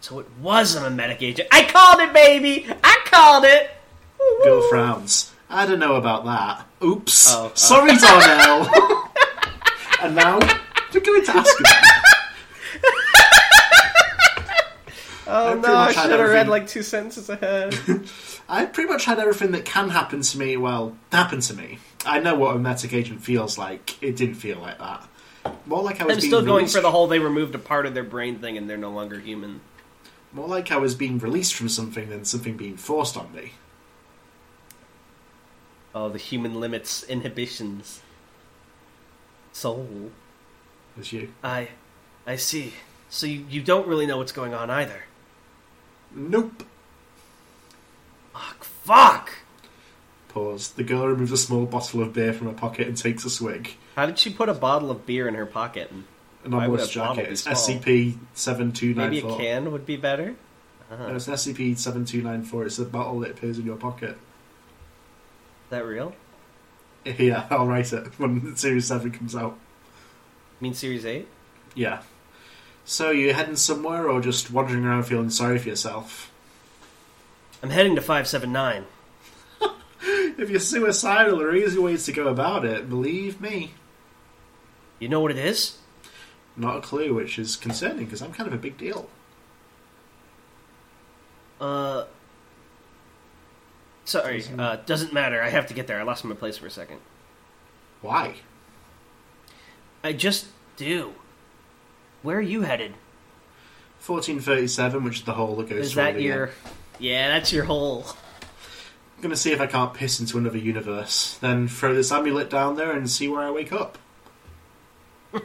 So it was a memetic agent. I called it, baby! I called it! Woo-woo. Girl frowns. I don't know about that. Oops. Oh, oh. Sorry, Darnell. and now, we're going to ask. Oh I no, I should have read like two sentences ahead. I pretty much had everything that can happen to me, well, happen to me. I know what a metic agent feels like. It didn't feel like that. More like I was I'm still going released, for the whole they removed a part of their brain thing and they're no longer human. More like I was being released from something than something being forced on me. Oh, the human limits inhibitions. Soul. As you. I I see. So you, you don't really know what's going on either. Nope. Fuck fuck! Pause. The girl removes a small bottle of beer from her pocket and takes a swig. How did she put a bottle of beer in her pocket? And An Why would obelisk a bottle jacket. It's small? SCP seven two nine maybe a four. can would be better? Uh-huh. No, it's SCP seven two nine four. It's a bottle that appears in your pocket. Is that real? Yeah, I'll write it when Series seven comes out. You mean Series 8? Yeah. So you heading somewhere or just wandering around feeling sorry for yourself? I'm heading to 579. If you're suicidal, there are easy ways to go about it. Believe me. You know what it is? Not a clue, which is concerning because I'm kind of a big deal. Uh. Sorry, uh, doesn't matter. I have to get there. I lost my place for a second. Why? I just do. Where are you headed? 1437, which is the hole that goes Is through that your. Yeah, that's your hole. I'm gonna see if I can't piss into another universe. Then throw this amulet down there and see where I wake up.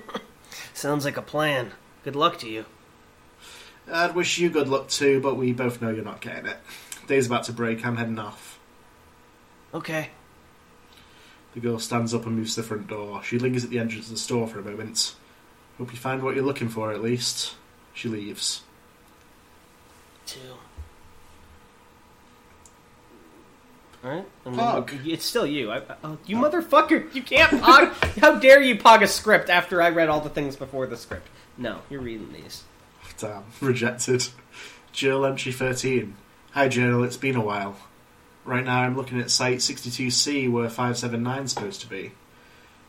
Sounds like a plan. Good luck to you. I'd wish you good luck too, but we both know you're not getting it. Day's about to break. I'm heading off. Okay. The girl stands up and moves to the front door. She lingers at the entrance of the store for a moment. Hope you find what you're looking for, at least. She leaves. Two. Alright. and Pog. It's still you. I, I- oh, you motherfucker! You can't pog! How dare you pog a script after I read all the things before the script? No, you're reading these. Oh, damn, rejected. Journal entry 13. Hi, Journal, it's been a while. Right now I'm looking at site 62C where 579 is supposed to be.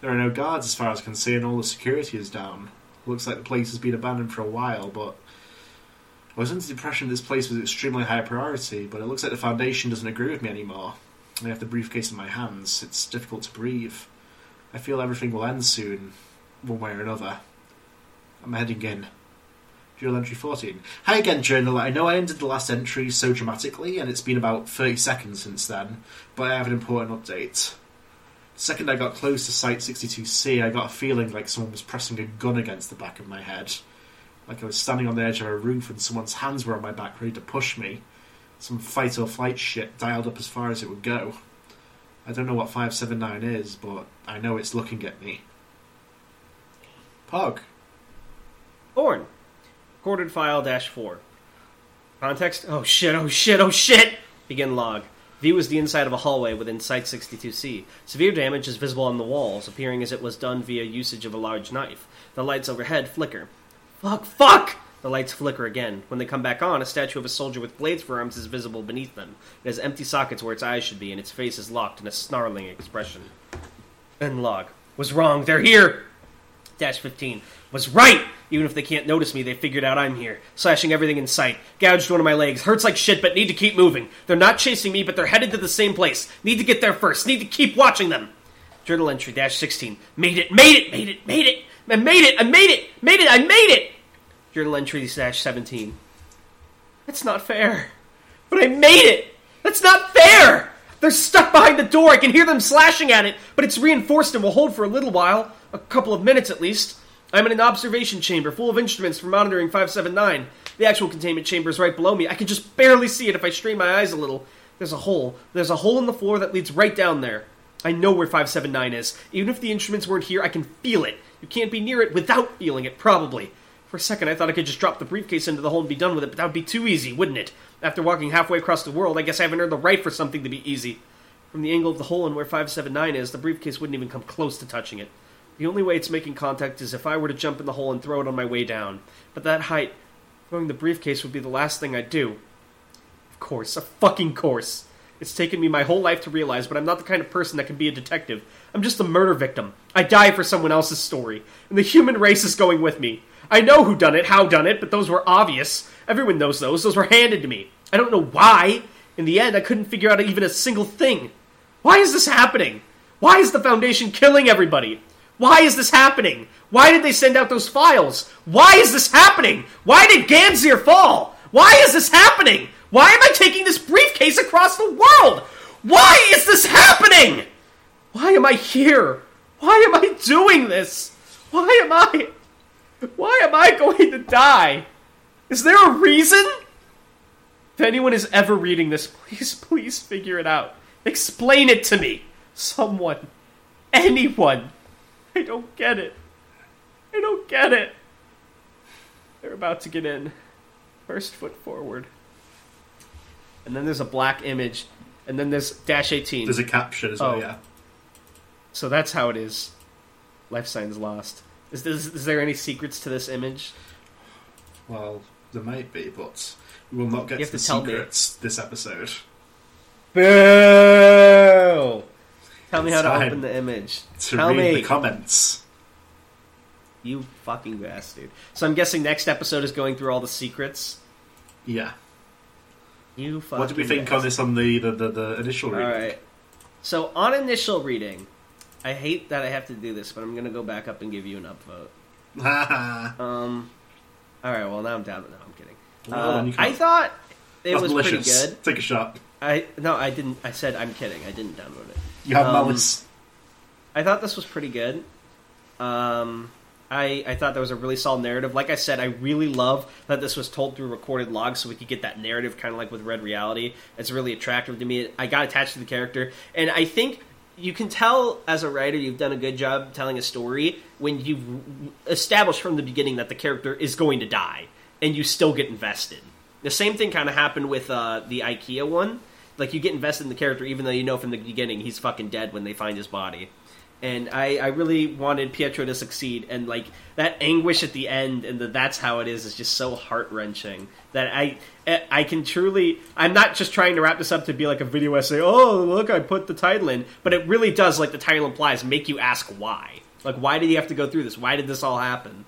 There are no guards as far as I can see, and all the security is down. Looks like the place has been abandoned for a while, but. I was under the impression this place was extremely high priority, but it looks like the Foundation doesn't agree with me anymore. I have the briefcase in my hands. It's difficult to breathe. I feel everything will end soon, one way or another. I'm heading in. Journal entry 14. Hi again, Journal. I know I ended the last entry so dramatically, and it's been about 30 seconds since then, but I have an important update. The second I got close to Site 62C, I got a feeling like someone was pressing a gun against the back of my head. Like I was standing on the edge of a roof and someone's hands were on my back ready to push me. Some fight or flight shit dialed up as far as it would go. I don't know what 579 is, but I know it's looking at me. Pog. Born. Recorded file dash 4. Context? Oh shit, oh shit, oh shit! Begin log. View is the inside of a hallway within Site 62C. Severe damage is visible on the walls, appearing as it was done via usage of a large knife. The lights overhead flicker. Fuck, fuck! The lights flicker again. When they come back on, a statue of a soldier with blades for arms is visible beneath them. It has empty sockets where its eyes should be, and its face is locked in a snarling expression. End log. Was wrong, they're here! Dash 15. Was right! Even if they can't notice me, they figured out I'm here. Slashing everything in sight. Gouged one of my legs. Hurts like shit, but need to keep moving. They're not chasing me, but they're headed to the same place. Need to get there first. Need to keep watching them. Journal entry dash 16. Made it, made it, made it, made it! I made it, I made it, made it, I made it! Journal entry slash 17. That's not fair. But I made it! That's not fair! They're stuck behind the door. I can hear them slashing at it, but it's reinforced and will hold for a little while. A couple of minutes at least. I'm in an observation chamber full of instruments for monitoring 579. The actual containment chamber is right below me. I can just barely see it if I strain my eyes a little. There's a hole. There's a hole in the floor that leads right down there. I know where 579 is. Even if the instruments weren't here, I can feel it. You can't be near it without feeling it, probably. For a second, I thought I could just drop the briefcase into the hole and be done with it, but that would be too easy, wouldn't it? After walking halfway across the world, I guess I haven't earned the right for something to be easy. From the angle of the hole and where 579 is, the briefcase wouldn't even come close to touching it. The only way it's making contact is if I were to jump in the hole and throw it on my way down. But that height, throwing the briefcase would be the last thing I'd do. Of course, a fucking course. It's taken me my whole life to realize, but I'm not the kind of person that can be a detective. I'm just a murder victim. I die for someone else's story, and the human race is going with me. I know who done it, how done it, but those were obvious. Everyone knows those. Those were handed to me. I don't know why. In the end, I couldn't figure out even a single thing. Why is this happening? Why is the Foundation killing everybody? Why is this happening? Why did they send out those files? Why is this happening? Why did Ganzir fall? Why is this happening? Why am I taking this briefcase across the world? Why is this happening? Why am I here? Why am I doing this? Why am I. Why am I going to die? Is there a reason? If anyone is ever reading this, please, please figure it out. Explain it to me. Someone. Anyone. I don't get it. I don't get it. They're about to get in. First foot forward. And then there's a black image. And then there's dash 18. There's a caption as well, Oh. yeah. So that's how it is. Life signs lost. Is, this, is there any secrets to this image? Well, there might be, but we will not get You to have the to tell me. secrets this episode. Boo! Tell me It's how to open the image. To Tell read me. the comments. You fucking bastard. So I'm guessing next episode is going through all the secrets. Yeah. You fucking What did we think on this on the, the, the, the initial reading? Alright. So on initial reading, I hate that I have to do this, but I'm gonna go back up and give you an upvote. Um Alright, well now I'm down no, I'm kidding. Well, Uh, I thought it That's was malicious. pretty good. Take a shot. I no, I didn't I said I'm kidding. I didn't download it. You have Um, malice. I thought this was pretty good. Um, I I thought there was a really solid narrative. Like I said, I really love that this was told through recorded logs, so we could get that narrative, kind of like with Red Reality. It's really attractive to me. I got attached to the character, and I think you can tell as a writer you've done a good job telling a story when you've established from the beginning that the character is going to die, and you still get invested. The same thing kind of happened with uh, the IKEA one. Like you get invested in the character even though you know from the beginning he's fucking dead when they find his body. And I, I really wanted Pietro to succeed, and like that anguish at the end, and the that's how it is, is just so heart wrenching that I I can truly. I'm not just trying to wrap this up to be like a video essay. Oh, look, I put the title in, but it really does, like the title implies, make you ask why. Like, why did he have to go through this? Why did this all happen?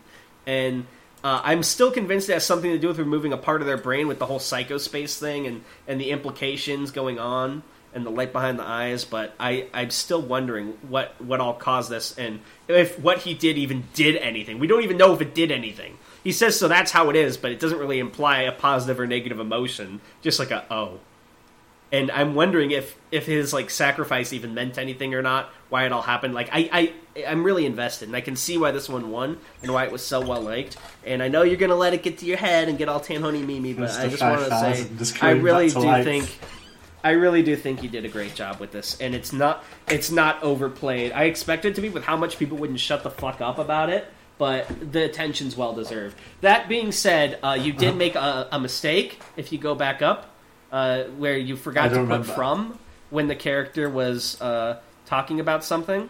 And uh, I'm still convinced it has something to do with removing a part of their brain with the whole psychospace thing and, and the implications going on and the light behind the eyes. But I, I'm still wondering what, what all caused this and if what he did even did anything. We don't even know if it did anything. He says so that's how it is, but it doesn't really imply a positive or negative emotion. Just like a oh. And I'm wondering if if his like sacrifice even meant anything or not. Why it all happened. Like I I I'm really invested, and I can see why this one won and why it was so well liked. And I know you're gonna let it get to your head and get all Tanhony Mimi, but Mr. I just want to say I really do life. think I really do think you did a great job with this, and it's not it's not overplayed. I expected it to be with how much people wouldn't shut the fuck up about it, but the attention's well deserved. That being said, uh, you Uh-huh. did make a, a mistake if you go back up, uh, where you forgot to put remember. from when the character was uh, talking about something,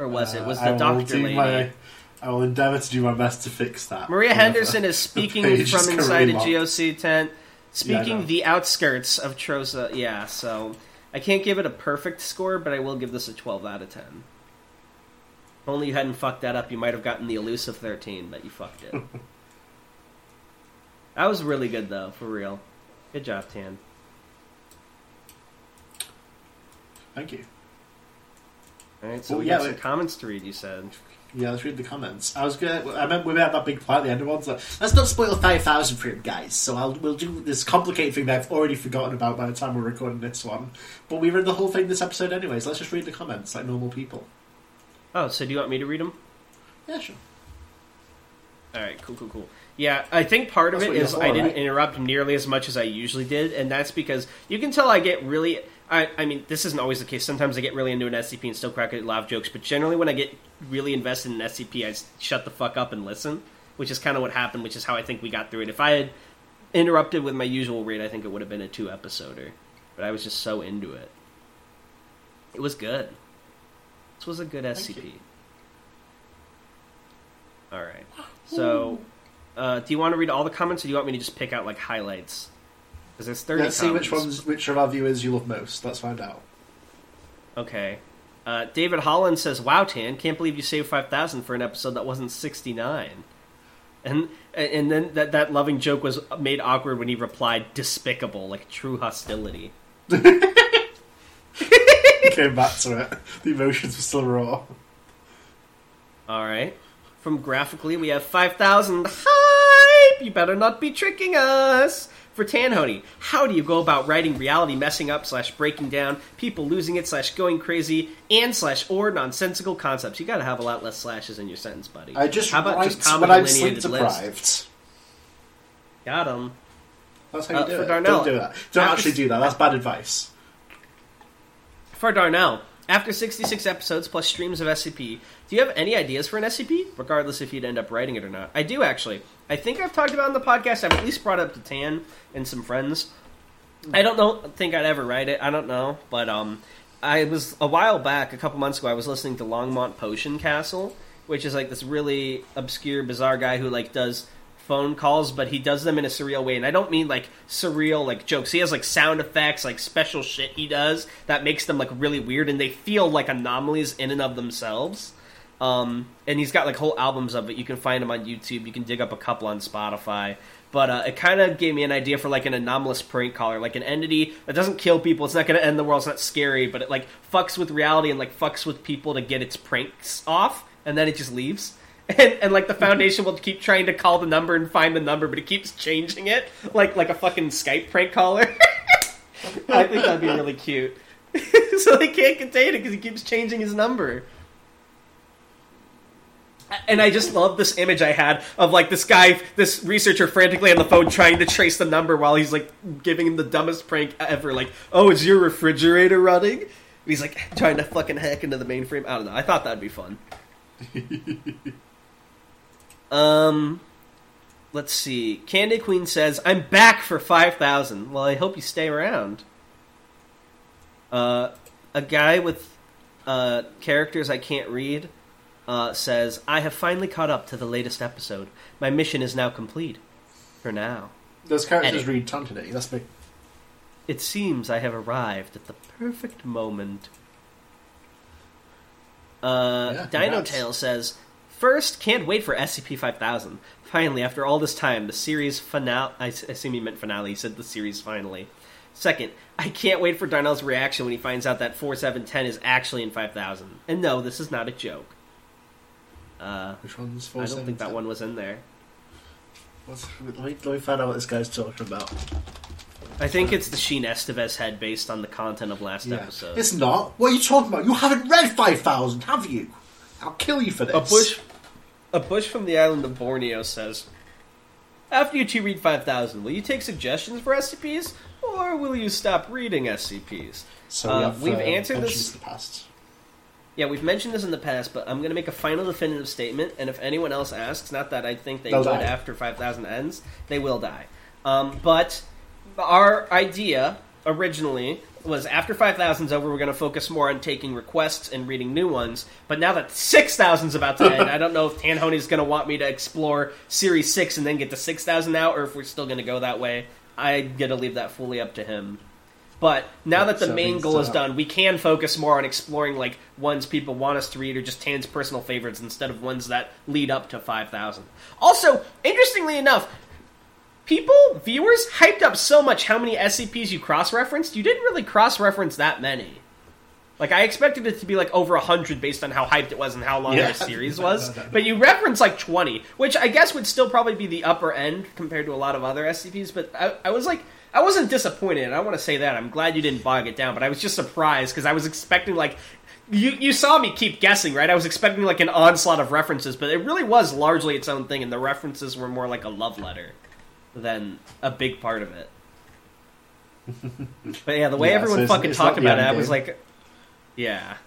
or was it was Uh, the I doctor lady? my- I will endeavour to do my best to fix that. Maria Henderson is speaking from inside a GOC tent, speaking know. the outskirts of Troza. Yeah, so I can't give it a perfect score, but I will give this a 12 out of 10. If only you hadn't fucked that up, you might have gotten the elusive 13, but you fucked it. that was really good, though, for real. Good job, Tan. Thank you. All right, so Oh, we yeah, got some comments to read. You said. Yeah, let's read the comments. I was gonna. I meant we had that big part at the end of one. So let's not spoil five thousand for him, guys. So I'll we'll do this complicated thing that I've already forgotten about by the time we're recording this one. But we read the whole thing this episode anyways. Let's just read the comments like normal people. Oh, so do you want me to read them? Yeah, sure. All right, cool, cool, cool. Yeah, I think part of That's it what for, I didn't right? interrupt nearly as much as I usually did, and that's because you can tell I get really. I, I mean, this isn't always the case. Sometimes I get really into an SCP and still crack a laugh jokes, but generally when I get really invested in SCP, I shut the fuck up and listen which is kind of what happened, which is how I think we got through it. If I had interrupted with my usual rate, I think it would have been a two episoder. But I was just so into it. It was good. This was a good SCP. you. All right. So, uh, do you want to read all the comments, or do you want me to just pick out like highlights? Because there's thirty. Let's see which ones, which of our viewers you love most. Let's find out. Okay. Uh, David Holland says, "Wow, Tan, can't believe you saved five thousand for an episode that wasn't sixty nine. And and then that that loving joke was made awkward when he replied, "Despicable," like true hostility. Came back to it. The emotions were still raw. All right. From graphically, we have 5,000 hype! You better not be tricking us! For Tanhony, how do you go about writing reality messing up slash breaking down, people losing it slash going crazy, and slash or nonsensical concepts? You gotta have a lot less slashes in your sentence, buddy. I just how about just common when I'm sleep delineated list? deprived. Got him. That's how you Uh, do it. Darnell, Don't do that. Don't after- actually do that. That's bad advice. For Darnell, after 66 episodes plus streams of SCP, do you have any ideas for an SCP? Regardless if you'd end up writing it or not. I do, actually. I think I've talked about in the podcast. I've at least brought up to Tan and some friends. I don't know. Think I'd ever write it. I don't know, but um, I was a while back, a couple months ago. I was listening to Longmont Potion Castle, which is like this really obscure, bizarre guy who like does phone calls, but he does them in a surreal way. And I don't mean like surreal like jokes. He has like sound effects, like special shit he does that makes them like really weird, and they feel like anomalies in and of themselves. Um, and he's got like whole albums of it. You can find them on YouTube. You can dig up a couple on Spotify. But uh, it kind of gave me an idea for like an anomalous prank caller, like an entity that doesn't kill people. It's not going to end the world. It's not scary, but it like fucks with reality and like fucks with people to get its pranks off, and then it just leaves. And, and like the foundation will keep trying to call the number and find the number, but it keeps changing it, like like a fucking Skype prank caller. I think that'd be really cute. so they can't contain it because he keeps changing his number. And I just love this image I had of like this guy, this researcher frantically on the phone trying to trace the number while he's like giving him the dumbest prank ever. Like, oh, is your refrigerator running? And he's like trying to fucking hack into the mainframe. I don't know. I thought that'd be fun. um, let's see. Candy Queen says, "I'm back for five thousand. Well, I hope you stay around. Uh, a guy with uh, characters I can't read uh, says, I have finally caught up to the latest episode. My mission is now complete. For now. Those characters Edit. read Tontity. That's me. It seems I have arrived at the perfect moment. Uh, Yeah, Dino congrats. Tail says, First, can't wait for SCP 5000. Finally, after all this time, the series finale. I assume he meant finale. He said the series finally. Second, I can't wait for Darnell's reaction when he finds out that 4710 is actually in 5000. And no, this is not a joke. Uh, Which one's I don't think that one was in there. What's, let, me, let me find out what this guy's talking about. I think it's the Sheen Estevez head based on the content of last Yeah. episode. It's not. What are you talking about? You haven't read 5,000, have you? I'll kill you for this. A bush, a bush from the island of Borneo says, "After you two read five thousand, will you take suggestions for SCPs, or will you stop reading SCPs?" So Uh, we have, we've uh, answered this- the past. Yeah, we've mentioned this in the past, but I'm going to make a final definitive statement. And if anyone else asks, not that I think they They'll would die. after 5,000 ends, they will die. Um, but our idea originally was after 5,000's over, we're going to focus more on taking requests and reading new ones. But now that 6,000's about to end, I don't know if Tanhony's going to want me to explore Series 6 and then get to 6,000 now, or if we're still going to go that way. I'm going to leave that fully up to him. But now Yeah, that the main goal is done, we can focus more on exploring like ones people want us to read or just Tan's personal favorites instead of ones that lead up to 5,000. Also, interestingly enough, people, viewers, hyped up so much how many SCPs you cross referenced. You didn't really cross reference that many. Like, I expected it to be like over 100 based on how hyped it was and how long Yeah. the series was. But you referenced like 20, which I guess would still probably be the upper end compared to a lot of other SCPs. But I, I was like, I wasn't disappointed. I want to say that. I'm glad you didn't bog it down, but I was just surprised because I was expecting like. You, you saw me keep guessing, right? I was expecting like an onslaught of references, but it really was largely its own thing, and the references were more like a love letter than a big part of it. but yeah, the way Yeah, everyone it's- fucking talked about it, I was like, yeah.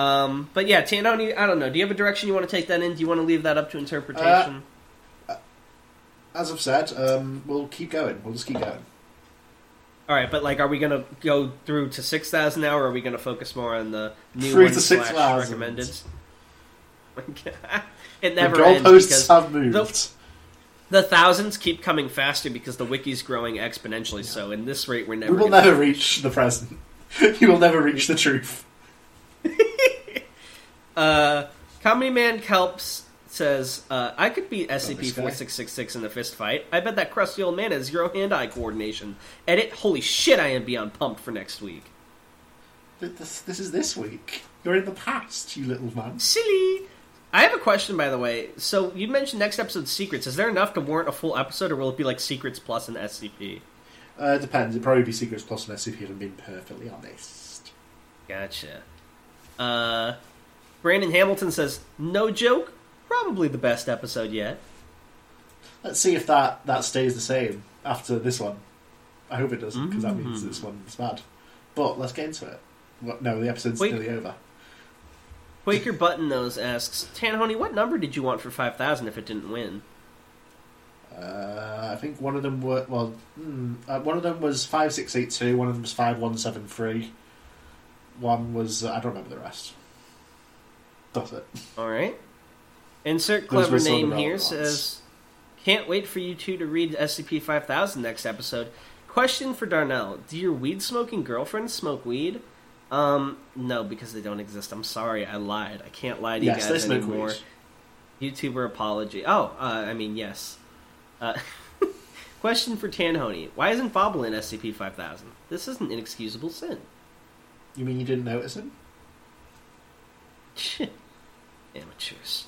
Um, but yeah, Tanhony, I don't know. Do you have a direction you want to take that in? Do you want to leave that up to interpretation? as I've said, um, we'll keep going. We'll just keep going. All right, but like, are we gonna go through to six thousand now, or are we gonna focus more on the new Through ones to slash 6,000. recommended? it never the ends because have moved. the- the thousands keep coming faster because the wiki's growing exponentially. So, in this rate, we're never. we will never reach the present. you will never reach the truth. Uh, Comedy Man Kelps says, uh, I could beat. SCP-4666 in a fist fight. I bet that crusty old man has zero hand-eye coordination. Edit, holy shit, I am beyond pumped for next week. This, this is this week. You're in the past, you little man. Silly! I have a question, by the way. So, you mentioned next episode's secrets. Is there enough to warrant a full episode, or will it be like Secrets Plus an SCP? Uh, depends. It'd probably be Secrets Plus plus an SCP, if I'm being perfectly honest. Gotcha. Uh, Brandon Hamilton says, no joke, probably the best episode yet. Let's see if that, that stays the same after this one. I hope it doesn't, because that means Mm. this one's bad. But let's get into it. What, no, the episode's Wait. nearly over. Quaker Button Nose asks, Tanhony, what number did you want for 5,000 if it didn't win? Uh, I think one of them were well. Hmm, uh, one of them was five six eight two. One of them was five one seven three. One was uh, I don't remember the rest. That's it. Alright. Insert clever were some of the name here says, can't wait for you two to read SCP 5000 next episode. Question for Darnell Do your weed smoking girlfriends smoke weed? Um, no, because they don't exist. I'm sorry, I lied. I can't lie to Yes, you they guys smoke anymore. weed. YouTuber apology. Oh, uh, I mean, yes. Uh, question for Tanhony. Why isn't Bobble in SCP 5000? This is an inexcusable sin. You mean you didn't notice him? Amateurs.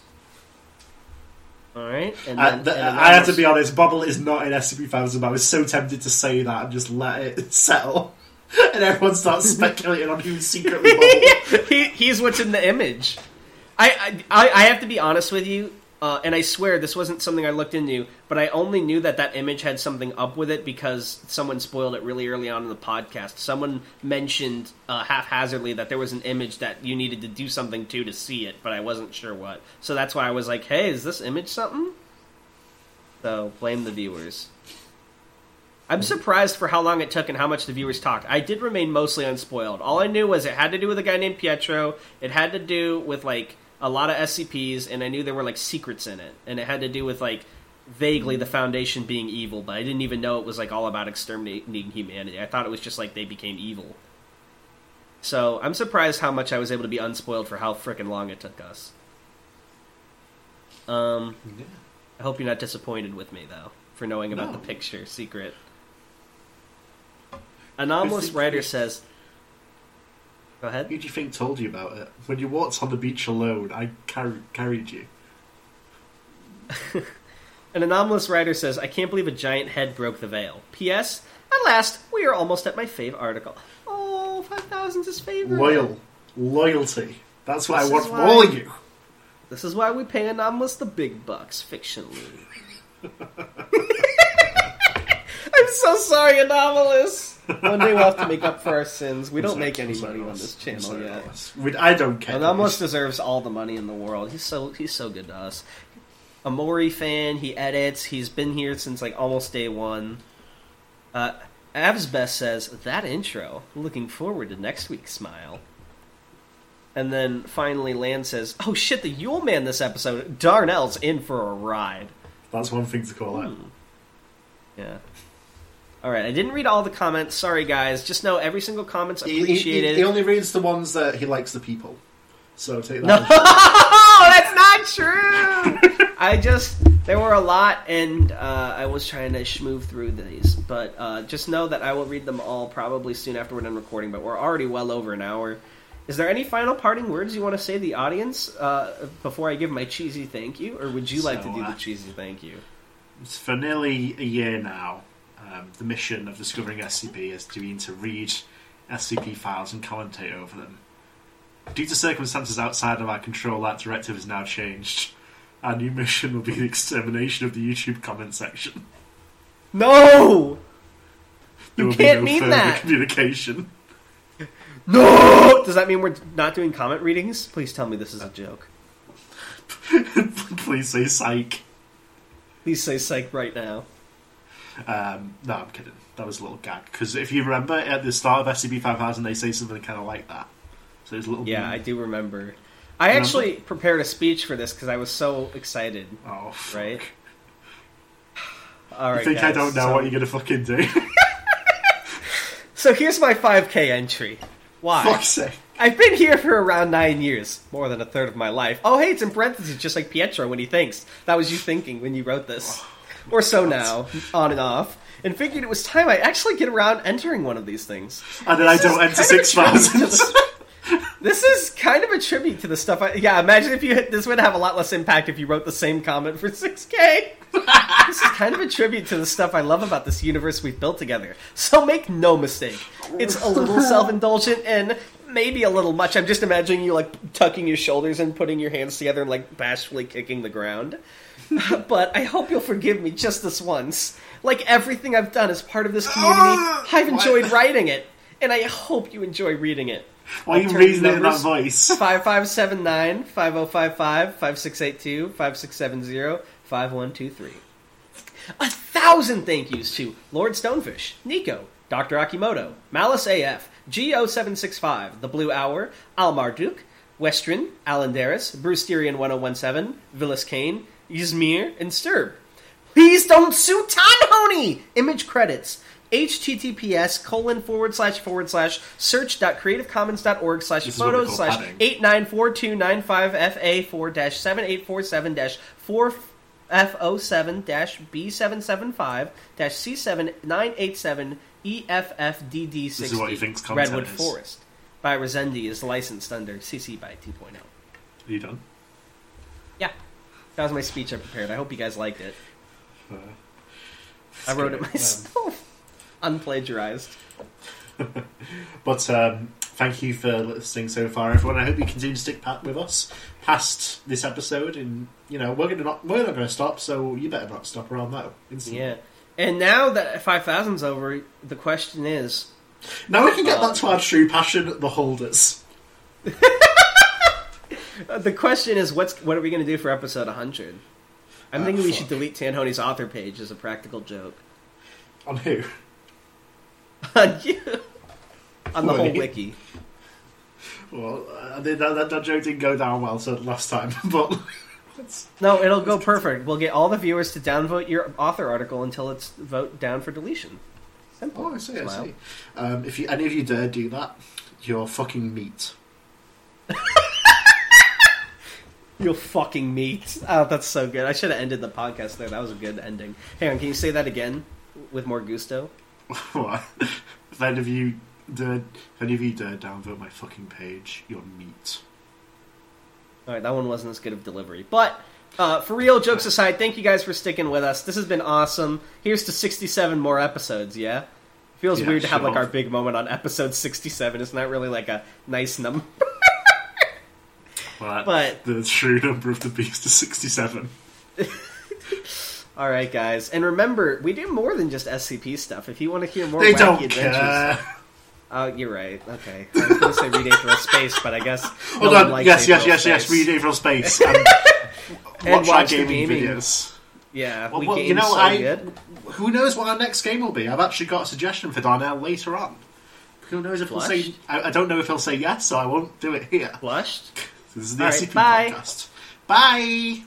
Alright, and Uh, then... th- and I have to be honest. Bubble is not in SCP thousand. I was so tempted to say that and just let it settle, and everyone starts speculating on who's secretly Bubble. he, he's what's in the image. I, I I have to be honest with you, uh, and I swear this wasn't something I looked into, but I only knew that that image had something up with it because someone spoiled it really early on in the podcast. Someone mentioned uh, haphazardly that there was an image that you needed to do something to to see it, but I wasn't sure what. So that's why I was like, "Hey, is this image something?" So blame the viewers. I'm surprised for how long it took and how much the viewers talked. I did remain mostly unspoiled. All I knew was it had to do with a guy named Pietro. It had to do with like a lot of SCPs, and I knew there were like secrets in it, and it had to do with like vaguely the Foundation being evil, but I didn't even know it was like all about exterminating humanity. I thought it was just like they became evil. So I'm surprised how much I was able to be unspoiled for how frickin' long it took us. Um, I hope you're not disappointed with me though for knowing about No. the picture secret. Anomalous writer says. Go ahead. Who do you think told you about it? When you walked on the beach alone, I carried carried you. An anomalous writer says, "I can't believe a giant head broke the veil." P.S. At last, we are almost at my fave article. Oh, 5,000's his favorite. Loyal, loyalty. That's why This I want is why- all of you. This is why we pay Anomalous the big bucks, fictionally. I'm so sorry, Anomalous. One day we'll have to make up for our sins. We don't make any money on this channel yet. We- I don't care. Anomalous deserves all the money in the world. He's so he's so good to us. A Mori fan. He edits. He's been here since like almost day one. Uh, Avs Best says that intro. Looking forward to next week's smile. And then finally, Land says, "Oh shit, the Yule Man this episode. Darnell's in for a ride." That's one thing to call out. Hmm. Yeah. All right, I didn't read all the comments. Sorry, guys. Just know every single comment's He, he- appreciated. he- he only reads the ones that he likes the people. So take that. No, that's not true. I just there were a lot, and uh, I was trying to schmooze through these. But uh, just know that I will read them all probably soon after we're done recording. But we're already well over an hour. Is there any final parting words you want to say to the audience uh, before I give my cheesy thank you, or would you like to do the cheesy thank you? It's for nearly a year now, um, the mission of discovering SCP has been to read SCP files and commentate over them. Due to circumstances outside of our control, that directive has now changed. Our new mission will be the extermination of the YouTube comment section. No, There You can't no mean that. communication. no. Does that mean we're not doing comment readings? Please tell me this is a joke. Please say psych. Please say psych right now. Um, no, I'm kidding. That was a little gag. Because if you remember, at the start of SCP 5000, they say something kind of like that. So it's a little. Yeah, I do remember. I Remember? actually prepared a speech for this because I was so excited. Oh, fuck. Right? All right. I think I don't know so, what you're gonna fucking do. So here's my 5K entry. Why? Fuck's sake. I've been here for around nine years, more than a third of my life. Oh, hey, it's in parentheses, just like Pietro when he thinks. That was you thinking when you wrote this. Or so now, on and off. And figured it was time I actually get around entering one of these things. And then I don't enter kind of a tribute to 6,000. This is kind of a tribute to the stuff I. Yeah, imagine if you hit. This would have a lot less impact if you wrote the same comment for 6K. this is kind of a tribute to the stuff I love about this universe we've built together. So make no mistake, it's a little self indulgent and maybe a little much. I'm just imagining you like tucking your shoulders and putting your hands together and like bashfully kicking the ground. but I hope you'll forgive me just this once. Like everything I've done as part of this community, ah! I've enjoyed writing it, and I hope you enjoy reading it. Why are you reading it in that voice? 5579 5055 5682 5670 5123. A thousand thank yous to Lord Stonefish, Nico, Dr. Akimoto, Malice AF, GO765, The Blue Hour, Al Marduk, Westrin, Alan Darris, Bruce Styrian 1017, Villas Kane, Yzmir, and Sturb. Please don't sue Tanhony! Image credits. https colon forward slash forward slash search.creativecommons.org slash This is what we photos call slash padding. 894295FA4 dash 7847 dash 4 F07 dash B775 dash C7987 EFFDD60 This is what he thinks content Redwood is. Forest by Resendi is licensed under CC by 2.0. Are you done? Yeah, that was my speech I prepared. I hope you guys liked it. Uh, I wrote it Um, myself, unplagiarized. But um, thank you for listening so far, everyone. I hope you continue to stick pat with us past this episode. And you know we're gonna not we're not gonna stop, so you better not stop around that Instantly. Yeah. And now that 5,000's over, the question is Now we can get back to our true passion, the holders. uh, the question is what's what are we going to do for episode 100? I'm Ah, thinking we fuck. should delete Tanhony's author page as a practical joke. On who? On you. On the whole wiki. Well, uh, that, that, that joke didn't go down well so last time, but let's- No, it'll go perfect. We'll get all the viewers to downvote your author article until it's vote down for deletion. Simple. oh, I see, I see. Um, if you, any of you dare do that, you're fucking meat. You'll fucking meet. Oh, that's so good. I should have ended the podcast there. That was a good ending. Hang on, can you say that again with more gusto? what? If any of you dare, if any of you dare downvote my fucking page, you're meat. All right, that one wasn't as good of delivery, but uh, for real, jokes aside, thank you guys for sticking with us. This has been awesome. Here's to 67 more episodes. Yeah, feels Yeah, weird to have like our big moment on episode 67. It's not that really like a nice number. But, But- the true number of the beast is 67. All right, guys, and remember, we do more than just SCP stuff. If you want to hear more They wacky don't adventures, care. oh, you're right. Okay, I was going to say read April Space, but I guess Hold one on. likes Yes, yes, yes, yes. Read April Space and, um, And watch, our watch gaming, gaming. videos. Yeah, Well, we well, you know, so I good. who knows what our next game will be? I've actually got a suggestion for Darnell later on. Who knows if he'll say? I, I don't know if he'll say yes, so I won't do it here. This is the All right, SCP bye. podcast. Bye.